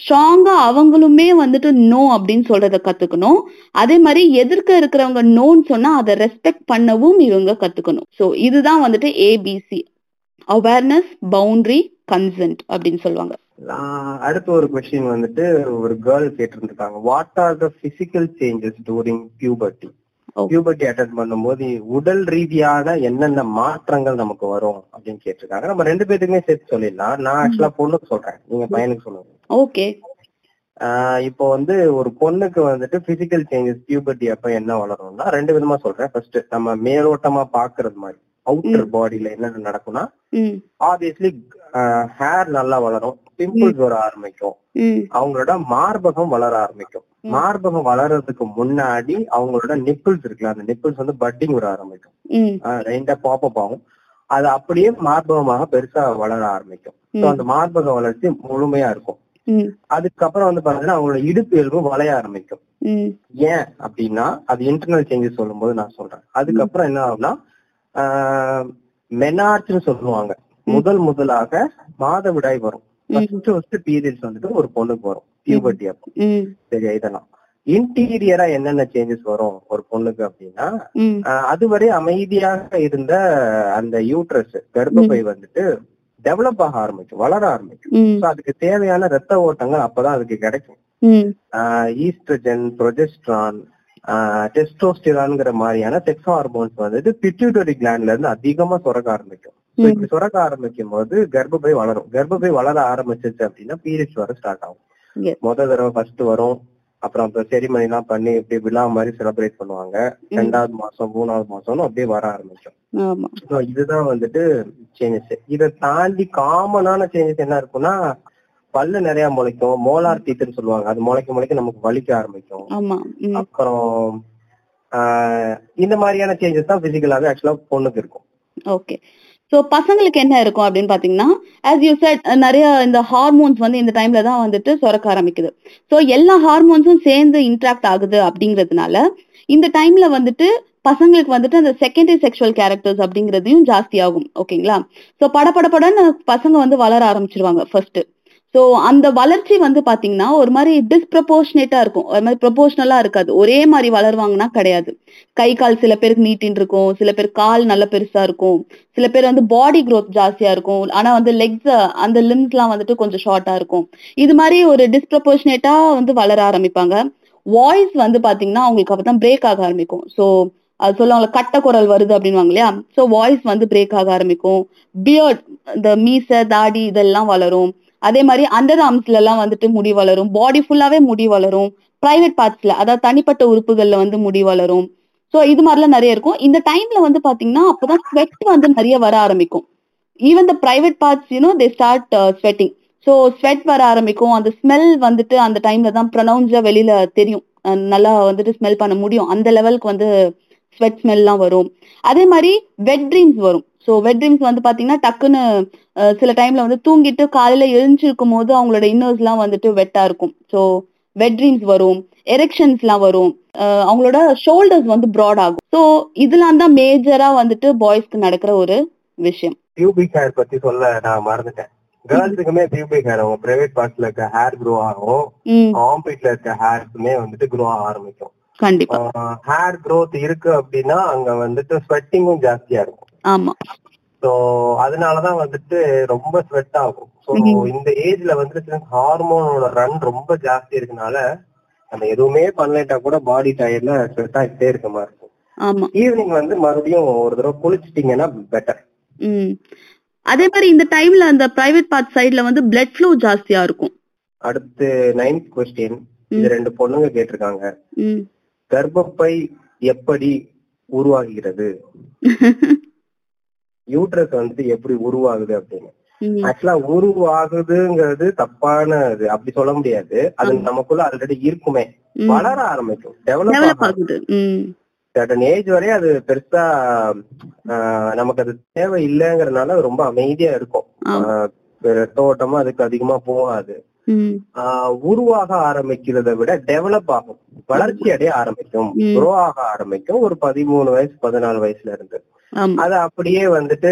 ஸ்ட்ராங்கா அவங்களுமே வந்துட்டு நோ அப்படின்னு சொல்றத கத்துக்கணும். அதே மாதிரி எதிர்க்க இருக்கிறவங்க நோன்னு சொன்னா அதை ரெஸ்பெக்ட் பண்ணவும் இவங்க கத்துக்கணும். சோ இதுதான் வந்துட்டு ஏபிசி அவேர்னஸ் பவுண்டரி கன்சென்ட் அப்படின்னு சொல்லுவாங்க. அடுத்து ஒரு கொஸ்டின் வந்துட்டு ஒரு girl கேட்டிருந்திருக்காங்க. What are the physical changes during puberty. Puberty attain பண்ணும்போது உடல் ரீதியான என்னென்ன மாற்றங்கள் நமக்கு வரும் அப்படின்னு கேட்டிருக்காங்க. நம்ம ரெண்டு பேத்துக்குமே சேர்த்து சொல்லிடலாம். நான் ஆக்சுவலா பொண்ணுக்கு சொல்றேன். நீங்க பையனுக்கு சொல்லுங்க. ஓகே. இப்போ வந்து ஒரு பொண்ணுக்கு வந்துட்டு பிசிக்கல் சேஞ்சஸ் பியூபர்ட்டி அப்ப என்ன வளரும்னா ரெண்டு விதமா சொல்றேன். ஃபர்ஸ்ட் நம்ம மேலோட்டமா பாக்குறது மாதிரி. அவுட்டர் பாடியில என்னென்ன நடக்கும்னா ஆப்வியஸ்லி ஹேர் நல்லா வளரும். பிம்பிள்ஸ் வர ஆரம்பிக்கும். அவங்களோட மார்பகம் வளர ஆரம்பிக்கும். மார்பகம் வளர்றதுக்கு முன்னாடி அவங்களோட நிப்பிள்ஸ் இருக்குல்ல அந்த நிப்பிள்ஸ் வந்து பட்டிங் வர ஆரம்பிக்கும். ரெண்டா பாப்பப் ஆகும். அது அப்படியே மார்பகமாக பெருசா வளர ஆரம்பிக்கும். ஸோ அந்த மார்பக வளர்ச்சி முழுமையா இருக்கும். அதுக்கப்புறம் வந்து பாத்தீங்கன்னா அவங்களோட இடுப்பு எலும்பு வளைய ஆரம்பிக்கும். ஏன் அப்படின்னா அது இன்டர்னல் சேஞ்சஸ் சொல்லும்போது நான் சொல்றேன். அதுக்கப்புறம் என்ன ஆகும்னா மெனார்ச்னு சொல்லுவாங்க. முதல் முதலாக மாதவிடாய் வரும். ஃபர்ஸ்ட் ஃபர்ஸ்ட் பீரியட்ஸ் வந்துட்டு ஒரு பொண்ணுக்கு வரும். பியூபர்ட்டி அப்போ. சரியா இதெல்லாம். இன்டீரியரா என்னென்ன சேஞ்சஸ் வரும் ஒரு பொண்ணுக்கு அப்படின்னா அதுவரை அமைதியாக இருந்த அந்த யூட்ரஸ் கர்ப்பப்பை வந்துட்டு டெவலப் ஆக ஆரம்பிக்கும் வளர ஆரம்பிக்கும். அதுக்கு தேவையான ரத்த ஓட்டங்கள் அப்பதான் அதுக்கு கிடைக்கும். ஈஸ்ட்ரஜன் ப்ரொஜெஸ்ட்ரான் டெஸ்டோஸ்டிரான்ங்கிற மாதிரியான செக்ஸ் ஹார்மோன்ஸ் வந்துட்டு பிட்யூட்டரி கிளாண்ட்ல இருந்து அதிகமா சுரக்க ஆரம்பிக்கும். இப்படி சுரக்க ஆரம்பிக்கும் போது கர்ப்பப்பை வளரும். கர்ப்பப்பை வளர ஆரம்பிச்சிச்சு அப்படின்னா பீரியட்ஸ் வர ஸ்டார்ட் ஆகும். முத தடவை ஃபர்ஸ்ட் வரும். அப்புறம் அப்புறம் செரிமனி எல்லாம் பண்ணி இப்படி விழா மாதிரி செலிப்ரேட் பண்ணுவாங்க. ரெண்டாவது மாசம் மூணாவது மாசம்னு அப்படியே வர So இதுதான் வந்துட்டு சேஞ்சஸ் இதை தாண்டி காமனான சேஞ்சஸ் என்ன இருக்கும்னா பல்லு நிறைய முளைக்கும். மோலார் டீத்துன்னு சொல்லுவாங்க. அது முளைக்க முளைக்க நமக்கு வலிக்க ஆரம்பிக்கும். அப்புறம் இந்த மாதிரியான சேஞ்சஸ் தான் பிசிக்கலாவே ஆக்சுவலா பொண்ணுக்கு இருக்கும். ஓகே ஸோ பசங்களுக்கு என்ன இருக்கும் அப்படின்னு பார்த்தீங்கன்னா ஆஸ் யூ செட் நிறைய இந்த ஹார்மோன்ஸ் வந்து இந்த டைம்ல தான் வந்துட்டு சுரக்க ஆரம்பிக்குது. ஸோ எல்லா ஹார்மோன்ஸும் சேர்ந்து இன்ட்ராக்ட் ஆகுது அப்படிங்கிறதுனால இந்த டைம்ல வந்துட்டு பசங்களுக்கு வந்துட்டு அந்த செகண்டரி செக்ஷுவல் கேரக்டர்ஸ் அப்படிங்கறதையும் ஜாஸ்தி ஆகும் ஓகேங்களா ஸோ பட படன்னு பசங்க வந்து வளர ஆரம்பிச்சிருவாங்க ஃபர்ஸ்ட் ஸோ அந்த வளர்ச்சி வந்து பாத்தீங்கன்னா ஒரு மாதிரி டிஸ்ப்ரப்போர்ஷனேட்டா இருக்கும். ஒரு மாதிரி ப்ரொபோஷனலா இருக்காது. ஒரே மாதிரி வளருவாங்கன்னா கிடையாது. கை கால் சில பேருக்கு நீட்டின்னு இருக்கும். சில பேர் கால் நல்ல பெருசா இருக்கும். சில பேர் வந்து பாடி க்ரோத் ஜாஸ்தியா இருக்கும். ஆனா வந்து லெக்ஸ் அந்த லிம்ஸ் எல்லாம் வந்துட்டு கொஞ்சம் ஷார்ட்டா இருக்கும். இது மாதிரி ஒரு டிஸ்ப்ரப்போர்ஷனேட்டா வந்து வளர ஆரம்பிப்பாங்க. வாய்ஸ் வந்து பாத்தீங்கன்னா அவங்களுக்கு அப்பதான் பிரேக் ஆக ஆரம்பிக்கும். சோ அது சொல்லுவாங்க கட்ட குரல் வருது அப்படின்வாங்க இல்லையா? சோ வாய்ஸ் வந்து பிரேக் ஆக ஆரம்பிக்கும். பியர்ட் இந்த மீச தாடி இதெல்லாம் வளரும். அதே மாதிரி அண்டர் ஆர்ம்ஸ்ல எல்லாம் வந்துட்டு முடி வளரும். பாடி ஃபுல்லாவே முடி வளரும். பிரைவேட் பார்ட்ஸ்ல அதாவது தனிப்பட்ட உறுப்புகள்ல வந்து முடி வளரும். சோ இது மாதிரிலாம் நிறைய இருக்கும். இந்த டைம்ல வந்து பாத்தீங்கன்னா அப்பதான் ஸ்வெட் வந்து நிறைய வர ஆரம்பிக்கும். Even the private parts you know they start sweating so sweat வர ஆரம்பிக்கும். அந்த ஸ்மெல் வந்துட்டு அந்த டைம்ல தான் ப்ரொனவுன்ஸா வெளியில தெரியும். நல்லா வந்துட்டு ஸ்மெல் பண்ண முடியும். அந்த லெவலுக்கு வந்து ஸ்வெட் ஸ்மெல்லாம் வரும். அதே மாதிரி வெட் ட்ரீம்ஸ் வரும். ஸோ வெட் ட்ரீம்ஸ் வந்து பாத்தீங்கன்னா டக்குன்னு சில டைம்ல வந்து தூங்கிட்டு காலையில எழுந்திருக்கும் போது அவங்களோட இன்னர்ஸ் எல்லாம் வந்துட்டு வெட்டா இருக்கும். ஸோ வெட் ட்ரீம்ஸ் வரும். எரெக்ஷன்ஸ் எல்லாம் வரும். அவங்களோட ஷோல்டர்ஸ் வந்து ப்ராட் ஆகும். ஸோ இதெல்லாம் தான் மேஜரா வந்துட்டு பாய்ஸ்க்கு நடக்கிற ஒரு விஷயம். பியூபிக் ஹேர் பத்தி சொல்ல நான் மறந்துட்டேன். கேர்ள்ஸுக்குமே பியூபிக் ஹேர் அவங்க பிரைவேட் பார்ட்ஸ்ல இருக்க ஹேர் க்ரோ ஆகும். ஆம்பிட்ல இருக்க ஹேர்ஸுமே வந்துட்டு க்ரோ ஆக ஆரம்பிக்கும். கண்டிப்பா. ஹேர் growth இருக்கு அப்படின்னா அங்க வந்துட்டு ஸ்வெட்டிங்கும் ஜாஸ்தியா இருக்கும். ஆமா. சோ அதனாலதான் வந்துட்டு ரொம்ப ஸ்வெட் ஆகும். சோ. இந்த ஏஜ்ல வந்துட்டு ஹார்மோனோட ரன் ரொம்ப ஜாஸ்தி இருக்கனால நம்ம எதுவுமே பண்ணலைட்டா கூட பாடி டயர்ல ஸ்வெட் ஆகிட்டே இருக்க மாதிரி இருக்கும். ஈவினிங் வந்து மறுபடியும் ஒரு தடவை குளிச்சிட்டீங்கன்னா பெட்டர் அதே மாதிரி இந்த டைம்ல அந்த பிரைவேட் பார்ட் சைடுல வந்து பிளட் ஃப்ளோ ஜாஸ்தியா இருக்கும். அடுத்து நைன்த் கொஸ்டின் இது ரெண்டு பொண்ணுங்க கேட்டிருக்காங்க. கர்ப்பப்பை எப்படி உருவாகிறது? *laughs* யூட்ரஸ் வந்துட்டு எப்படி உருவாகுது அப்படின்னு. ஆக்சுவலா உருவாகுதுங்கிறது தப்பான இது. அப்படி சொல்ல முடியாது. அது நமக்குள்ள ஆல்ரெடி இருக்குமே. வளர ஆரம்பிக்கும். டெவலப் ஆகுது. சர்டன் ஏஜ் வரை அது பெருசா நமக்கு அது தேவை இல்லைங்கிறதுனால ரொம்ப அமைதியா இருக்கும். ஓட்டமா அதுக்கு அதிகமா போகாது. உருவாக ஆரம்பிக்கிறத விட டெவலப் ஆகும். வளர்ச்சி அடைய ஆரம்பிக்கும். க்ரோ ஆக ஆரம்பிக்கும். ஒரு பதிமூணு வயசு பதினாலு வயசுல இருந்து. அது அப்படியே வந்துட்டு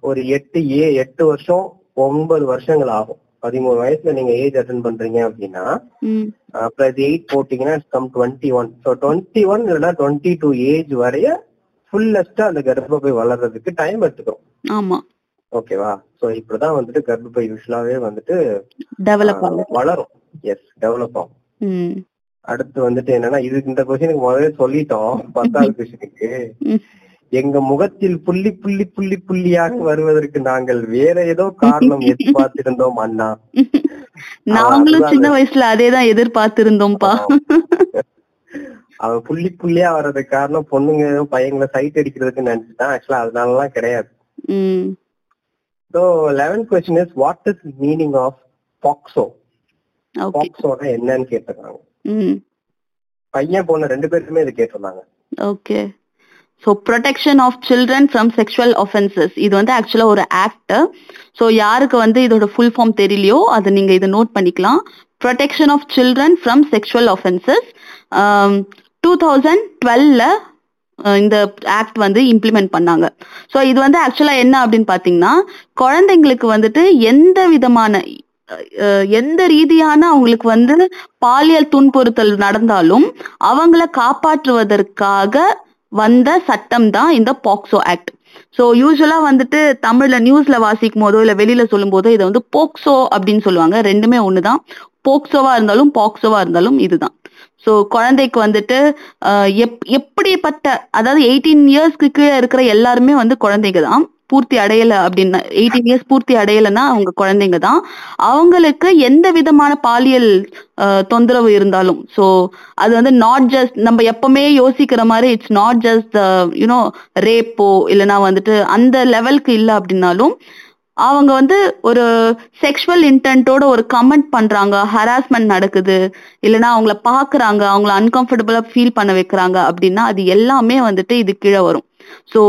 ஒரு எட்டு ஏ எட்டு வருஷம் ஒன்பது வருஷங்கள் ஆகும். பதிமூணு வயசுல நீங்க ஏஜ் அட்டன் பண்றீங்க அப்படின்னா பிளஸ் எயிட் போட்டீங்கன்னா come twenty one so twenty one இல்லைன்னா டுவெண்ட்டி டூ ஏஜ் வரைய ஃபுல்லஸ்டா அந்த கர்ப்பப்பை வளர்றதுக்கு டைம் எடுத்துக்கும் ஆமா. ஓகேவா சோ இப்படிதான் வந்துட்டு கர்ப்பப்பை யூஸ்வலாவே வந்துட்டு டெவலப் வளரும். எஸ் டெவலப் ஆகும். அடுத்து வந்துட்டு என்னன்னா இதுக்கு இந்த கொஸ்டினுக்கு முதல்ல சொல்லிட்டோம். பத்தாவது கொஸ்டினுக்கு. எங்க முகத்தில் புள்ளி புள்ளி புள்ளி புள்ளியாக வருவதற்கு நாங்கள் வேற ஏதோ காரணம் எதிர்பார்த்திருந்தோம் அண்ணா. *laughs* நாங்களும் சின்ன வயசுல அதேதான் எதிர்பார்த்திருந்தோம்ப்பா. அவன் புள்ளி புள்ளியா வர்றதுக்கு காரணம் பொண்ணுங்க பையங்களை சைட் அடிக்கிறதுக்கு நினைச்சுட்டான். ஆக்சுவலா அதனாலலாம் கிடையாது. ம் so eleventh question is what is meaning of POCSO என்னன்னு கேட்டிருக்காங்க பையன் பொண்ணு ரெண்டு பேருக்குமே இது கேட்டிருந்தாங்க. Okay. So protection of children from sexual offences இது வந்து ஆக்சுவலாக ஒரு ஆக்ட் ஸோ யாருக்கு வந்து இதோட ஃபுல் ஃபார்ம் தெரியலையோ அதை நீங்கள் இதை நோட் பண்ணிக்கலாம். Protection of children from sexual offences two thousand டுவெல்ல இந்த ஆக்ட் வந்து இம்ப்ளிமெண்ட் பண்ணாங்க. ஸோ இது வந்து ஆக்சுவலா என்ன அப்படின்னு பாத்தீங்கன்னா குழந்தைங்களுக்கு வந்துட்டு எந்த விதமான எந்த ரீதியான அவங்களுக்கு வந்து பாலியல் துன்புறுத்தல் நடந்தாலும் அவங்கள காப்பாற்றுவதற்காக வந்த சட்டம் தான் இந்த பாக்ஸோ ஆக்ட் ஸோ யூஸ்வலா வந்துட்டு தமிழ்ல நியூஸ்ல வாசிக்கும் போதோ இல்ல வெளியில சொல்லும் போதோ இதை வந்து போக்சோ அப்படின்னு சொல்லுவாங்க. ரெண்டுமே ஒண்ணுதான். போக்சோவா இருந்தாலும் பாக்சோவா இருந்தாலும் இதுதான். ஸோ குழந்தைக்கு வந்துட்டு அஹ், எப் எப்படிப்பட்ட அதாவது எயிட்டீன் இயர்ஸ்க்கு கீழே இருக்கிற எல்லாருமே வந்து குழந்தைங்க தான் பூர்த்தி அடையல அப்படின்னா எயிட்டீன் இயர்ஸ் பூர்த்தி அடையலைன்னா அவங்க குழந்தைங்க தான் அவங்களுக்கு எந்த விதமான பாலியல் தொந்தரவு இருந்தாலும் ஸோ அது வந்து நாட் ஜஸ்ட் நம்ம எப்பவுமே யோசிக்கிற மாதிரி it's not just you know rapport இல்லைன்னா வந்துட்டு அந்த லெவலுக்கு இல்லை அப்படின்னாலும் அவங்க வந்து ஒரு செக்ஷுவல் இன்டென்ட்டோட ஒரு கமெண்ட் பண்றாங்க. ஹராஸ்மெண்ட் நடக்குது. இல்லைன்னா அவங்கள பாக்குறாங்க. அவங்கள அன்கம்ஃபர்டபுளா ஃபீல் பண்ண வைக்கிறாங்க அப்படின்னா அது எல்லாமே வந்துட்டு இது கீழே வரும். ஸோ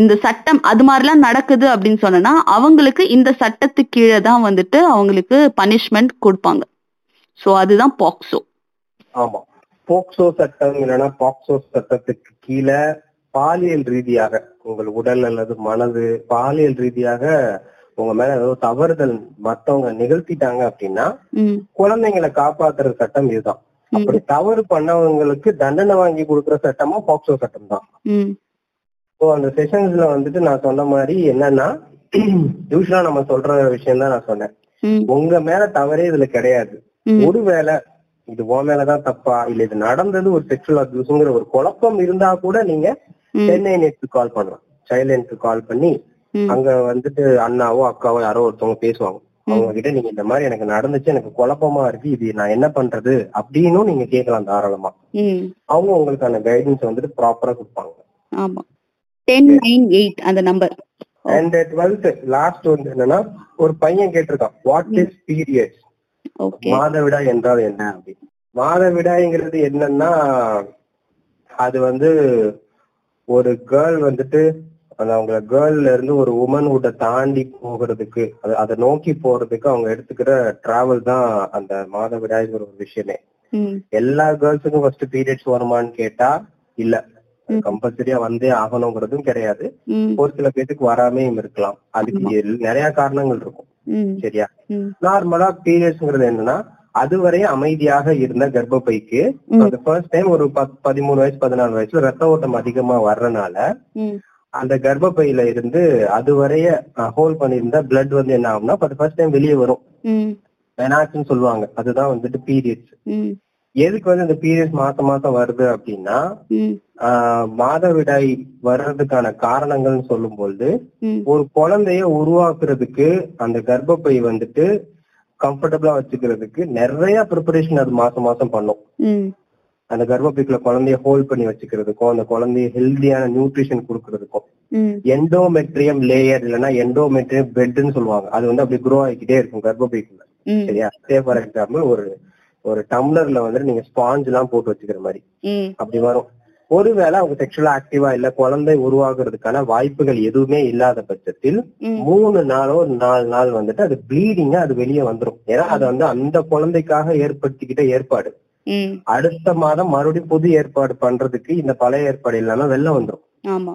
இந்த சட்டம் அது மாதிரிலாம் நடக்குது அப்படின்னு சொன்னா அவங்களுக்கு இந்த சட்டத்துக்கு கீழே தான் வந்துட்டு அவங்களுக்கு பனிஷ்மெண்ட் கொடுப்பாங்க. ஸோ அதுதான் பாக்ஸோ ஆமா. போக்சோ சட்டம் இல்லைன்னா பாக்சோ சட்டத்துக்கு கீழே பாலியல் ரீதியாக உங்கள் உடல் அல்லது மனது பாலியல் ரீதியாக உங்க மேல ஏதோ தவறுதல் மத்தவங்க நிகழ்த்திட்டாங்க அப்படின்னா குழந்தைங்களை காப்பாத்துற சட்டம் இதுதான். அப்படி தவறு பண்ணவங்களுக்கு தண்டனை வாங்கி கொடுக்குற சட்டமும் பாக்சோ சட்டம் தான். ஸோ அந்த செஷன்ஸ்ல வந்துட்டு நான் சொன்ன மாதிரி என்னன்னா யூஸ்வலா நம்ம சொல்ற விஷயம் தான் நான் சொன்னேன். உங்க மேல தவறே இதுல கிடையாது. ஒருவேளை இது உன் மேலதான் தப்பா இல்ல இது நடந்தது ஒரு செக்ஷுவல் அபியூஸ்ங்கிற ஒரு குழப்பம் இருந்தா கூட நீங்க டென் நைன் கால் பண்ணலாம். சைல்ட் கால் பண்ணி அங்க வந்துட்டு அண்ணாவோ அக்காவோ யாரோ ஒருத்தவங்க பேசுவாங்க. அவங்க கிட்ட நீங்க இந்த மாதிரி எனக்கு நடந்துச்சு எனக்கு குழப்பமா இருக்கு இது நான் என்ன பண்றது அப்படின்னும் நீங்க கேட்கலாம் தாராளமா. அவங்க உங்களுக்கான கைடன்ஸ் வந்துட்டு ப்ராப்பரா கொடுப்பாங்க. ஆமா. டென் நைன் எயிட் அந்த நம்பர் அண்ட் டுவெல்த் லாஸ்ட் வந்து என்னன்னா ஒரு பையன் கேட்டிருக்கான் வாட் இஸ் பீரியட்ஸ் ஓகே மாதவிடா என்றால் என்ன? அப்படின்னு. மாதவிடாய்ங்கிறது என்னன்னா அது வந்து ஒரு கேர்ள் வந்துட்டு அந்த அவங்க கேர்ள்ல இருந்து ஒரு உமன்ஹுட்டை தாண்டி போகிறதுக்கு அது அதை நோக்கி போறதுக்கு அவங்க எடுத்துக்கிற டிராவல் தான் அந்த மாதவிடாய்ங்கிற ஒரு விஷயமே. எல்லா கேர்ள்ஸுக்கும் ஃபர்ஸ்ட் பீரியட்ஸ் வருமான்னு கேட்டா இல்ல. கம்பல்சரியா வந்தே ஆகணுங்கிறதும் கிடையாது. ஒரு சில பேருக்கு வராமையும் இருக்கலாம். அதுக்கு நிறைய காரணங்கள் இருக்கும். சரியா? நார்மலா பீரியட்ஸ்ங்கிறது என்னன்னா அதுவரை அமைதியாக இருந்த கர்ப்பப்பைக்கு. அந்த ஃபர்ஸ்ட் டைம் ஒரு பத்- பதிமூணு வயசு பதினாலு வயசுல ரத்த ஓட்டம் அதிகமா வர்றனால அந்த கர்ப்பப்பையில இருந்து அதுவரைய ஹோல்ட் பண்ணியிருந்த பிளட் வந்து என்ன ஆகும்னா ஃபர்ஸ்ட் டைம் வெளியே வரும். ம். வெனாக்ஸ்னு சொல்லுவாங்க. அதுதான் வந்துட்டு பீரியட்ஸ் எதுக்கு வந்து இந்த பீரியட்ஸ் மாசம் மாசம் வருது அப்படின்னா மாதவிடாய் வர்றதுக்கான காரணங்கள்னு சொல்லும்போது ம். ஒரு குழந்தைய உருவாக்குறதுக்கு அந்த கர்ப்பப்பை வந்துட்டு கம்ஃபர்டபுளா வச்சுக்கிறதுக்கு நிறைய ப்ரிப்பரேஷன் அது மாசம் மாசம் பண்ணும். அந்த கர்ப்பப்பைக்குள்ள குழந்தைய ஹோல்ட் பண்ணி வச்சுக்கிறதுக்கும் அந்த குழந்தைய ஹெல்தியான நியூட்ரிஷன் கொடுக்கறதுக்கும் எண்டோமெட்ரியம் லேயர் இல்லைன்னா எண்டோமெட்ரியம் பெட்னு சொல்லுவாங்க. அது வந்து அப்படி க்ரோ ஆகிக்கிட்டே இருக்கும் கர்ப்பப்பைக்குள்ள. சரியா? சே ஃபார் எக்ஸாம்பிள் ஒரு ஒரு டம்ளர்ல வந்துட்டு நீங்க ஸ்பாஞ்ச் எல்லாம் போட்டு வச்சுக்கிற மாதிரி. அப்படி வரும். ஒருவேளை அவங்க செக்ஷுவலா ஆக்டிவா இல்ல குழந்தை உருவாக்குறதுக்கான வாய்ப்புகள் எதுவுமே இல்லாத பட்சத்தில் மூணு நாளோ நாலு நாள் வந்துட்டு அது ப்ளீடிங்கா அது வெளியே வந்துரும். ஏன்னா அது வந்து அந்த குழந்தைக்காக ஏற்படுத்திக்கிட்ட ஏற்பாடு. அடுத்த மாதம் மறுபடியும் புது ஏற்பாடு பண்றதுக்கு இந்த பழைய ஏற்பாடு இல்லாம வெளில வந்துரும். ஆமா.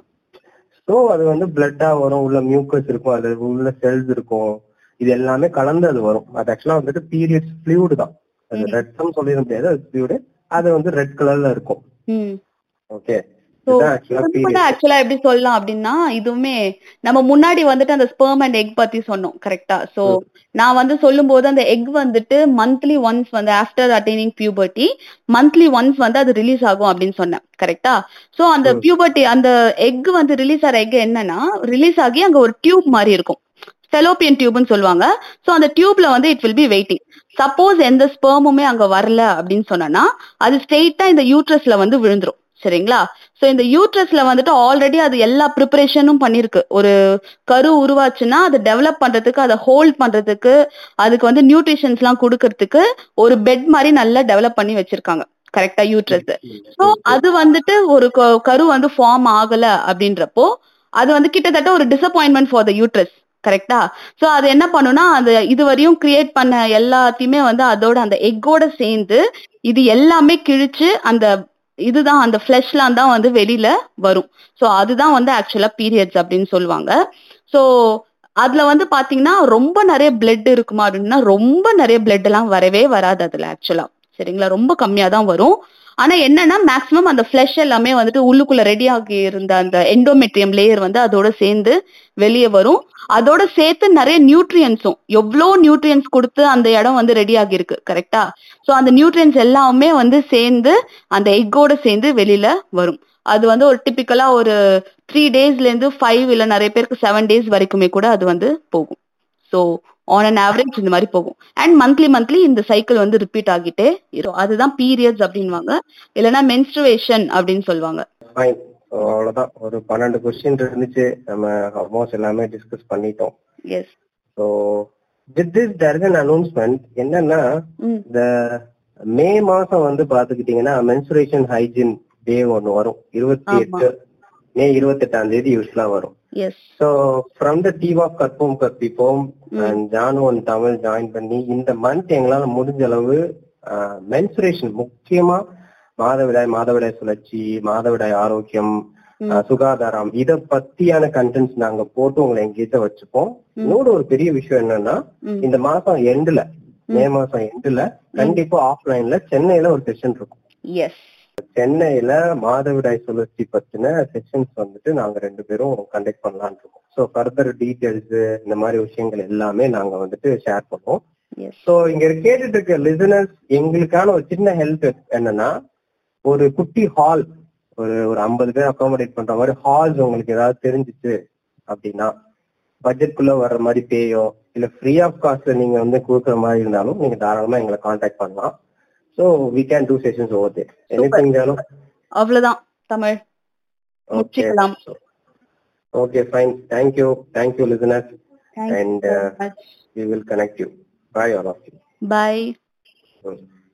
ஸோ அது வந்து பிளட்டா வரும் உள்ள மியூக்கஸ் இருக்கும் அது உள்ள செல்ஸ் இருக்கும் இது எல்லாமே கலந்து அது வரும். அது ஆக்சுவலா வந்துட்டு பீரியட்ஸ் ஃபிளூடு தான். அது ம். ரத்தம் சொல்லிட முடியாது அது ஃபிளூடு அது வந்து ரெட் கலர்ல இருக்கும். ஓகே ஆக்சுவலா எப்படி சொல்லலாம் அப்படின்னா இதுவுமே நம்ம முன்னாடி வந்துட்டு அந்த ஸ்பெர்ம் அண்ட் எக் பத்தி சொன்னோம் கரெக்டா சோ நான் வந்து சொல்லும்போது அந்த எக் வந்துட்டு மந்த்லி ஒன்ஸ் வந்து after attaining puberty monthly once வந்து அது ரிலீஸ் ஆகும் அப்படின்னு சொன்னேன் கரெக்டா சோ அந்த. பியூபர்ட்டி அந்த எக் வந்து ரிலீஸ் ஆகிற எக் என்னன்னா ரிலீஸ் ஆகி அங்க ஒரு டியூப் மாதிரி இருக்கும். செலோப்பியன் டியூப்னு சொல்லுவாங்க. சோ அந்த டியூப்ல வந்து it will be waiting suppose எந்த ஸ்பெர்முமே அங்க வரல அப்படின்னு சொன்னா அது ஸ்ட்ரெயிட்டா இந்த யூட்ரஸ்ல வந்து விழுந்துரும். சரிங்களா? சோ இந்த யூட்ரஸ்ல வந்துட்டு ஆல்ரெடி அது எல்லா ப்ரிப்பரேஷனும் பண்ணிருக்கு. ஒரு கரு உருவாச்சுன்னா அதை டெவலப் பண்றதுக்கு அதை ஹோல்ட் பண்றதுக்கு அதுக்கு வந்து நியூட்ரிஷன்ஸ் எல்லாம் கொடுக்கறதுக்கு ஒரு பெட் மாதிரி நல்லா டெவலப் பண்ணி வச்சிருக்காங்க. கரெக்டா யூட்ரஸ் சோ அது வந்துட்டு ஒரு கரு வந்து ஃபார்ம் ஆகல அப்படின்றப்போ அது வந்து கிட்டத்தட்ட ஒரு டிசப்பாயின்மெண்ட் ஃபார் த யூட்ரஸ் கரெக்டா சோ அது என்ன பண்ணும்னா அது இது வரையும் கிரியேட் பண்ண எல்லாத்தையுமே வந்து அதோட அந்த எக்கோட சேர்ந்து இது எல்லாமே கிழிச்சு அந்த இதுதான் அந்த ஃப்ளஷ்லாம் தான் வந்து வெளியில வரும். சோ அதுதான் வந்து ஆக்சுவலா பீரியட்ஸ் அப்படின்னு சொல்லுவாங்க. சோ அதுல வந்து பாத்தீங்கன்னா ரொம்ப நிறைய பிளட் இருக்குமா அப்படின்னா ரொம்ப நிறைய பிளட் எல்லாம் வரவே வராது அதுல ஆக்சுவலா சரிங்களா? ரொம்ப கம்மியா தான் வரும். ஆனா என்னன்னா மேக்ஸிமம் அந்த ஃபிளஷ் எல்லாமே வந்துட்டு உள்ளுக்குள்ள ரெடி ஆகி இருந்த அந்த எண்டோமெட்ரியம் லேயர் வந்து அதோட சேர்ந்து வெளியே வரும். அதோட சேர்த்து நிறைய நியூட்ரியன்ஸும் எவ்வளோ நியூட்ரியன்ஸ் கொடுத்து அந்த இடம் வந்து ரெடி ஆகியிருக்கு கரெக்டா ஸோ அந்த நியூட்ரியன்ஸ் எல்லாமே வந்து சேர்ந்து அந்த எக்கோட சேர்ந்து வெளியில வரும். அது வந்து ஒரு டிபிக்கலா ஒரு த்ரீ டேஸ்ல இருந்து ஃபைவ் இல்ல நிறைய பேருக்கு செவன் டேஸ் வரைக்குமே கூட அது வந்து போகும். ஸோ ஆன் அன் ஆவரேஜ் இந்த மாதிரி போகும். அண்ட் மந்த்லி மந்த்லி இந்த சைக்கிள் வந்து ரிப்பீட் ஆகிட்டே இருக்கும். அதுதான் பீரியட்ஸ் அப்படின்வாங்க இல்லைன்னா மென்ஸ்ட்ருவேஷன் அப்படின்னு சொல்லுவாங்க. அவ்வளவுதான். ஒரு பன்னெண்டு கொஸ்டின் இருந்துச்சு. நம்ம ஆல்மோஸ்ட் எல்லாமே டிஸ்கஸ் பண்ணிட்டோம். Yes so with this is an announcement என்னன்னா இந்த மே மாசம் வந்து பாத்துக்கிட்டீங்கன்னா மென்சுரேஷன் ஹைஜின் டே ஒன்னு வரும். இருபத்தி எட்டு மே இருபத்தி எட்டாம் தேதி யூஸ்வலா வரும். So from the team of Karpom Karpippom. Janu and Tamil join பண்ணி இந்த மந்த் எங்களால முடிஞ்ச அளவு மென்சுரேஷன் முக்கியமா மாதவிடாய் மாதவிடாய் சுழற்சி மாதவிடாய் ஆரோக்கியம். அஹ், சுகாதாரம் இத பத்தியான கண்டென்ட்ஸ் நாங்க போட்டு உங்களை எங்கிட்ட வச்சுப்போம். ம். இன்னொரு ஒரு பெரிய விஷயம் என்னன்னா ம் இந்த மாசம் எண்டுல மே மாசம் எண்டுல கண்டிப்பா ஆஃப்லைன்ல சென்னையில ஒரு செஷன் இருக்கும். எஸ் சென்னையில மாதவிடாய் சுழற்சி பத்தின செஷன்ஸ் வந்துட்டு நாங்க ரெண்டு பேரும் கண்டக்ட் பண்ணலாம்னு இருக்கோம். ஸோ ஃபர்தர் டீடைல்ஸ் இந்த மாதிரி விஷயங்கள் எல்லாமே நாங்க வந்துட்டு ஷேர் பண்ணுவோம். ஸோ இங்க கேட்டுட்டு இருக்க லிசனர்ஸ் எங்களுக்கான ஒரு சின்ன ஹெல்ப் என்னன்னா ஒரு குட்டி ஹால் ஒரு ஒரு ஐம்பது பேர் அகாமடேட் பண்ற மாதிரி ஹால்ஸ் உங்களுக்கு ஏதாவது தெரிஞ்சிச்சு அப்படின்னா பட்ஜெட்குள்ள வர்ற மாதிரி பேயோ இல்ல ஃப்ரீ ஆஃப் காஸ்ட்ல நீங்க வந்து கொடுக்குற மாதிரி இருந்தாலும் நீங்க தாராளமா எங்களை காண்டாக்ட் பண்ணலாம். So we can do sessions over there any அவ்வளவுதான் தமிழ். ஓகே முடிச்சுக்கலாம். Okay fine thank you thank you listeners thank you and we will connect you bye all of you bye you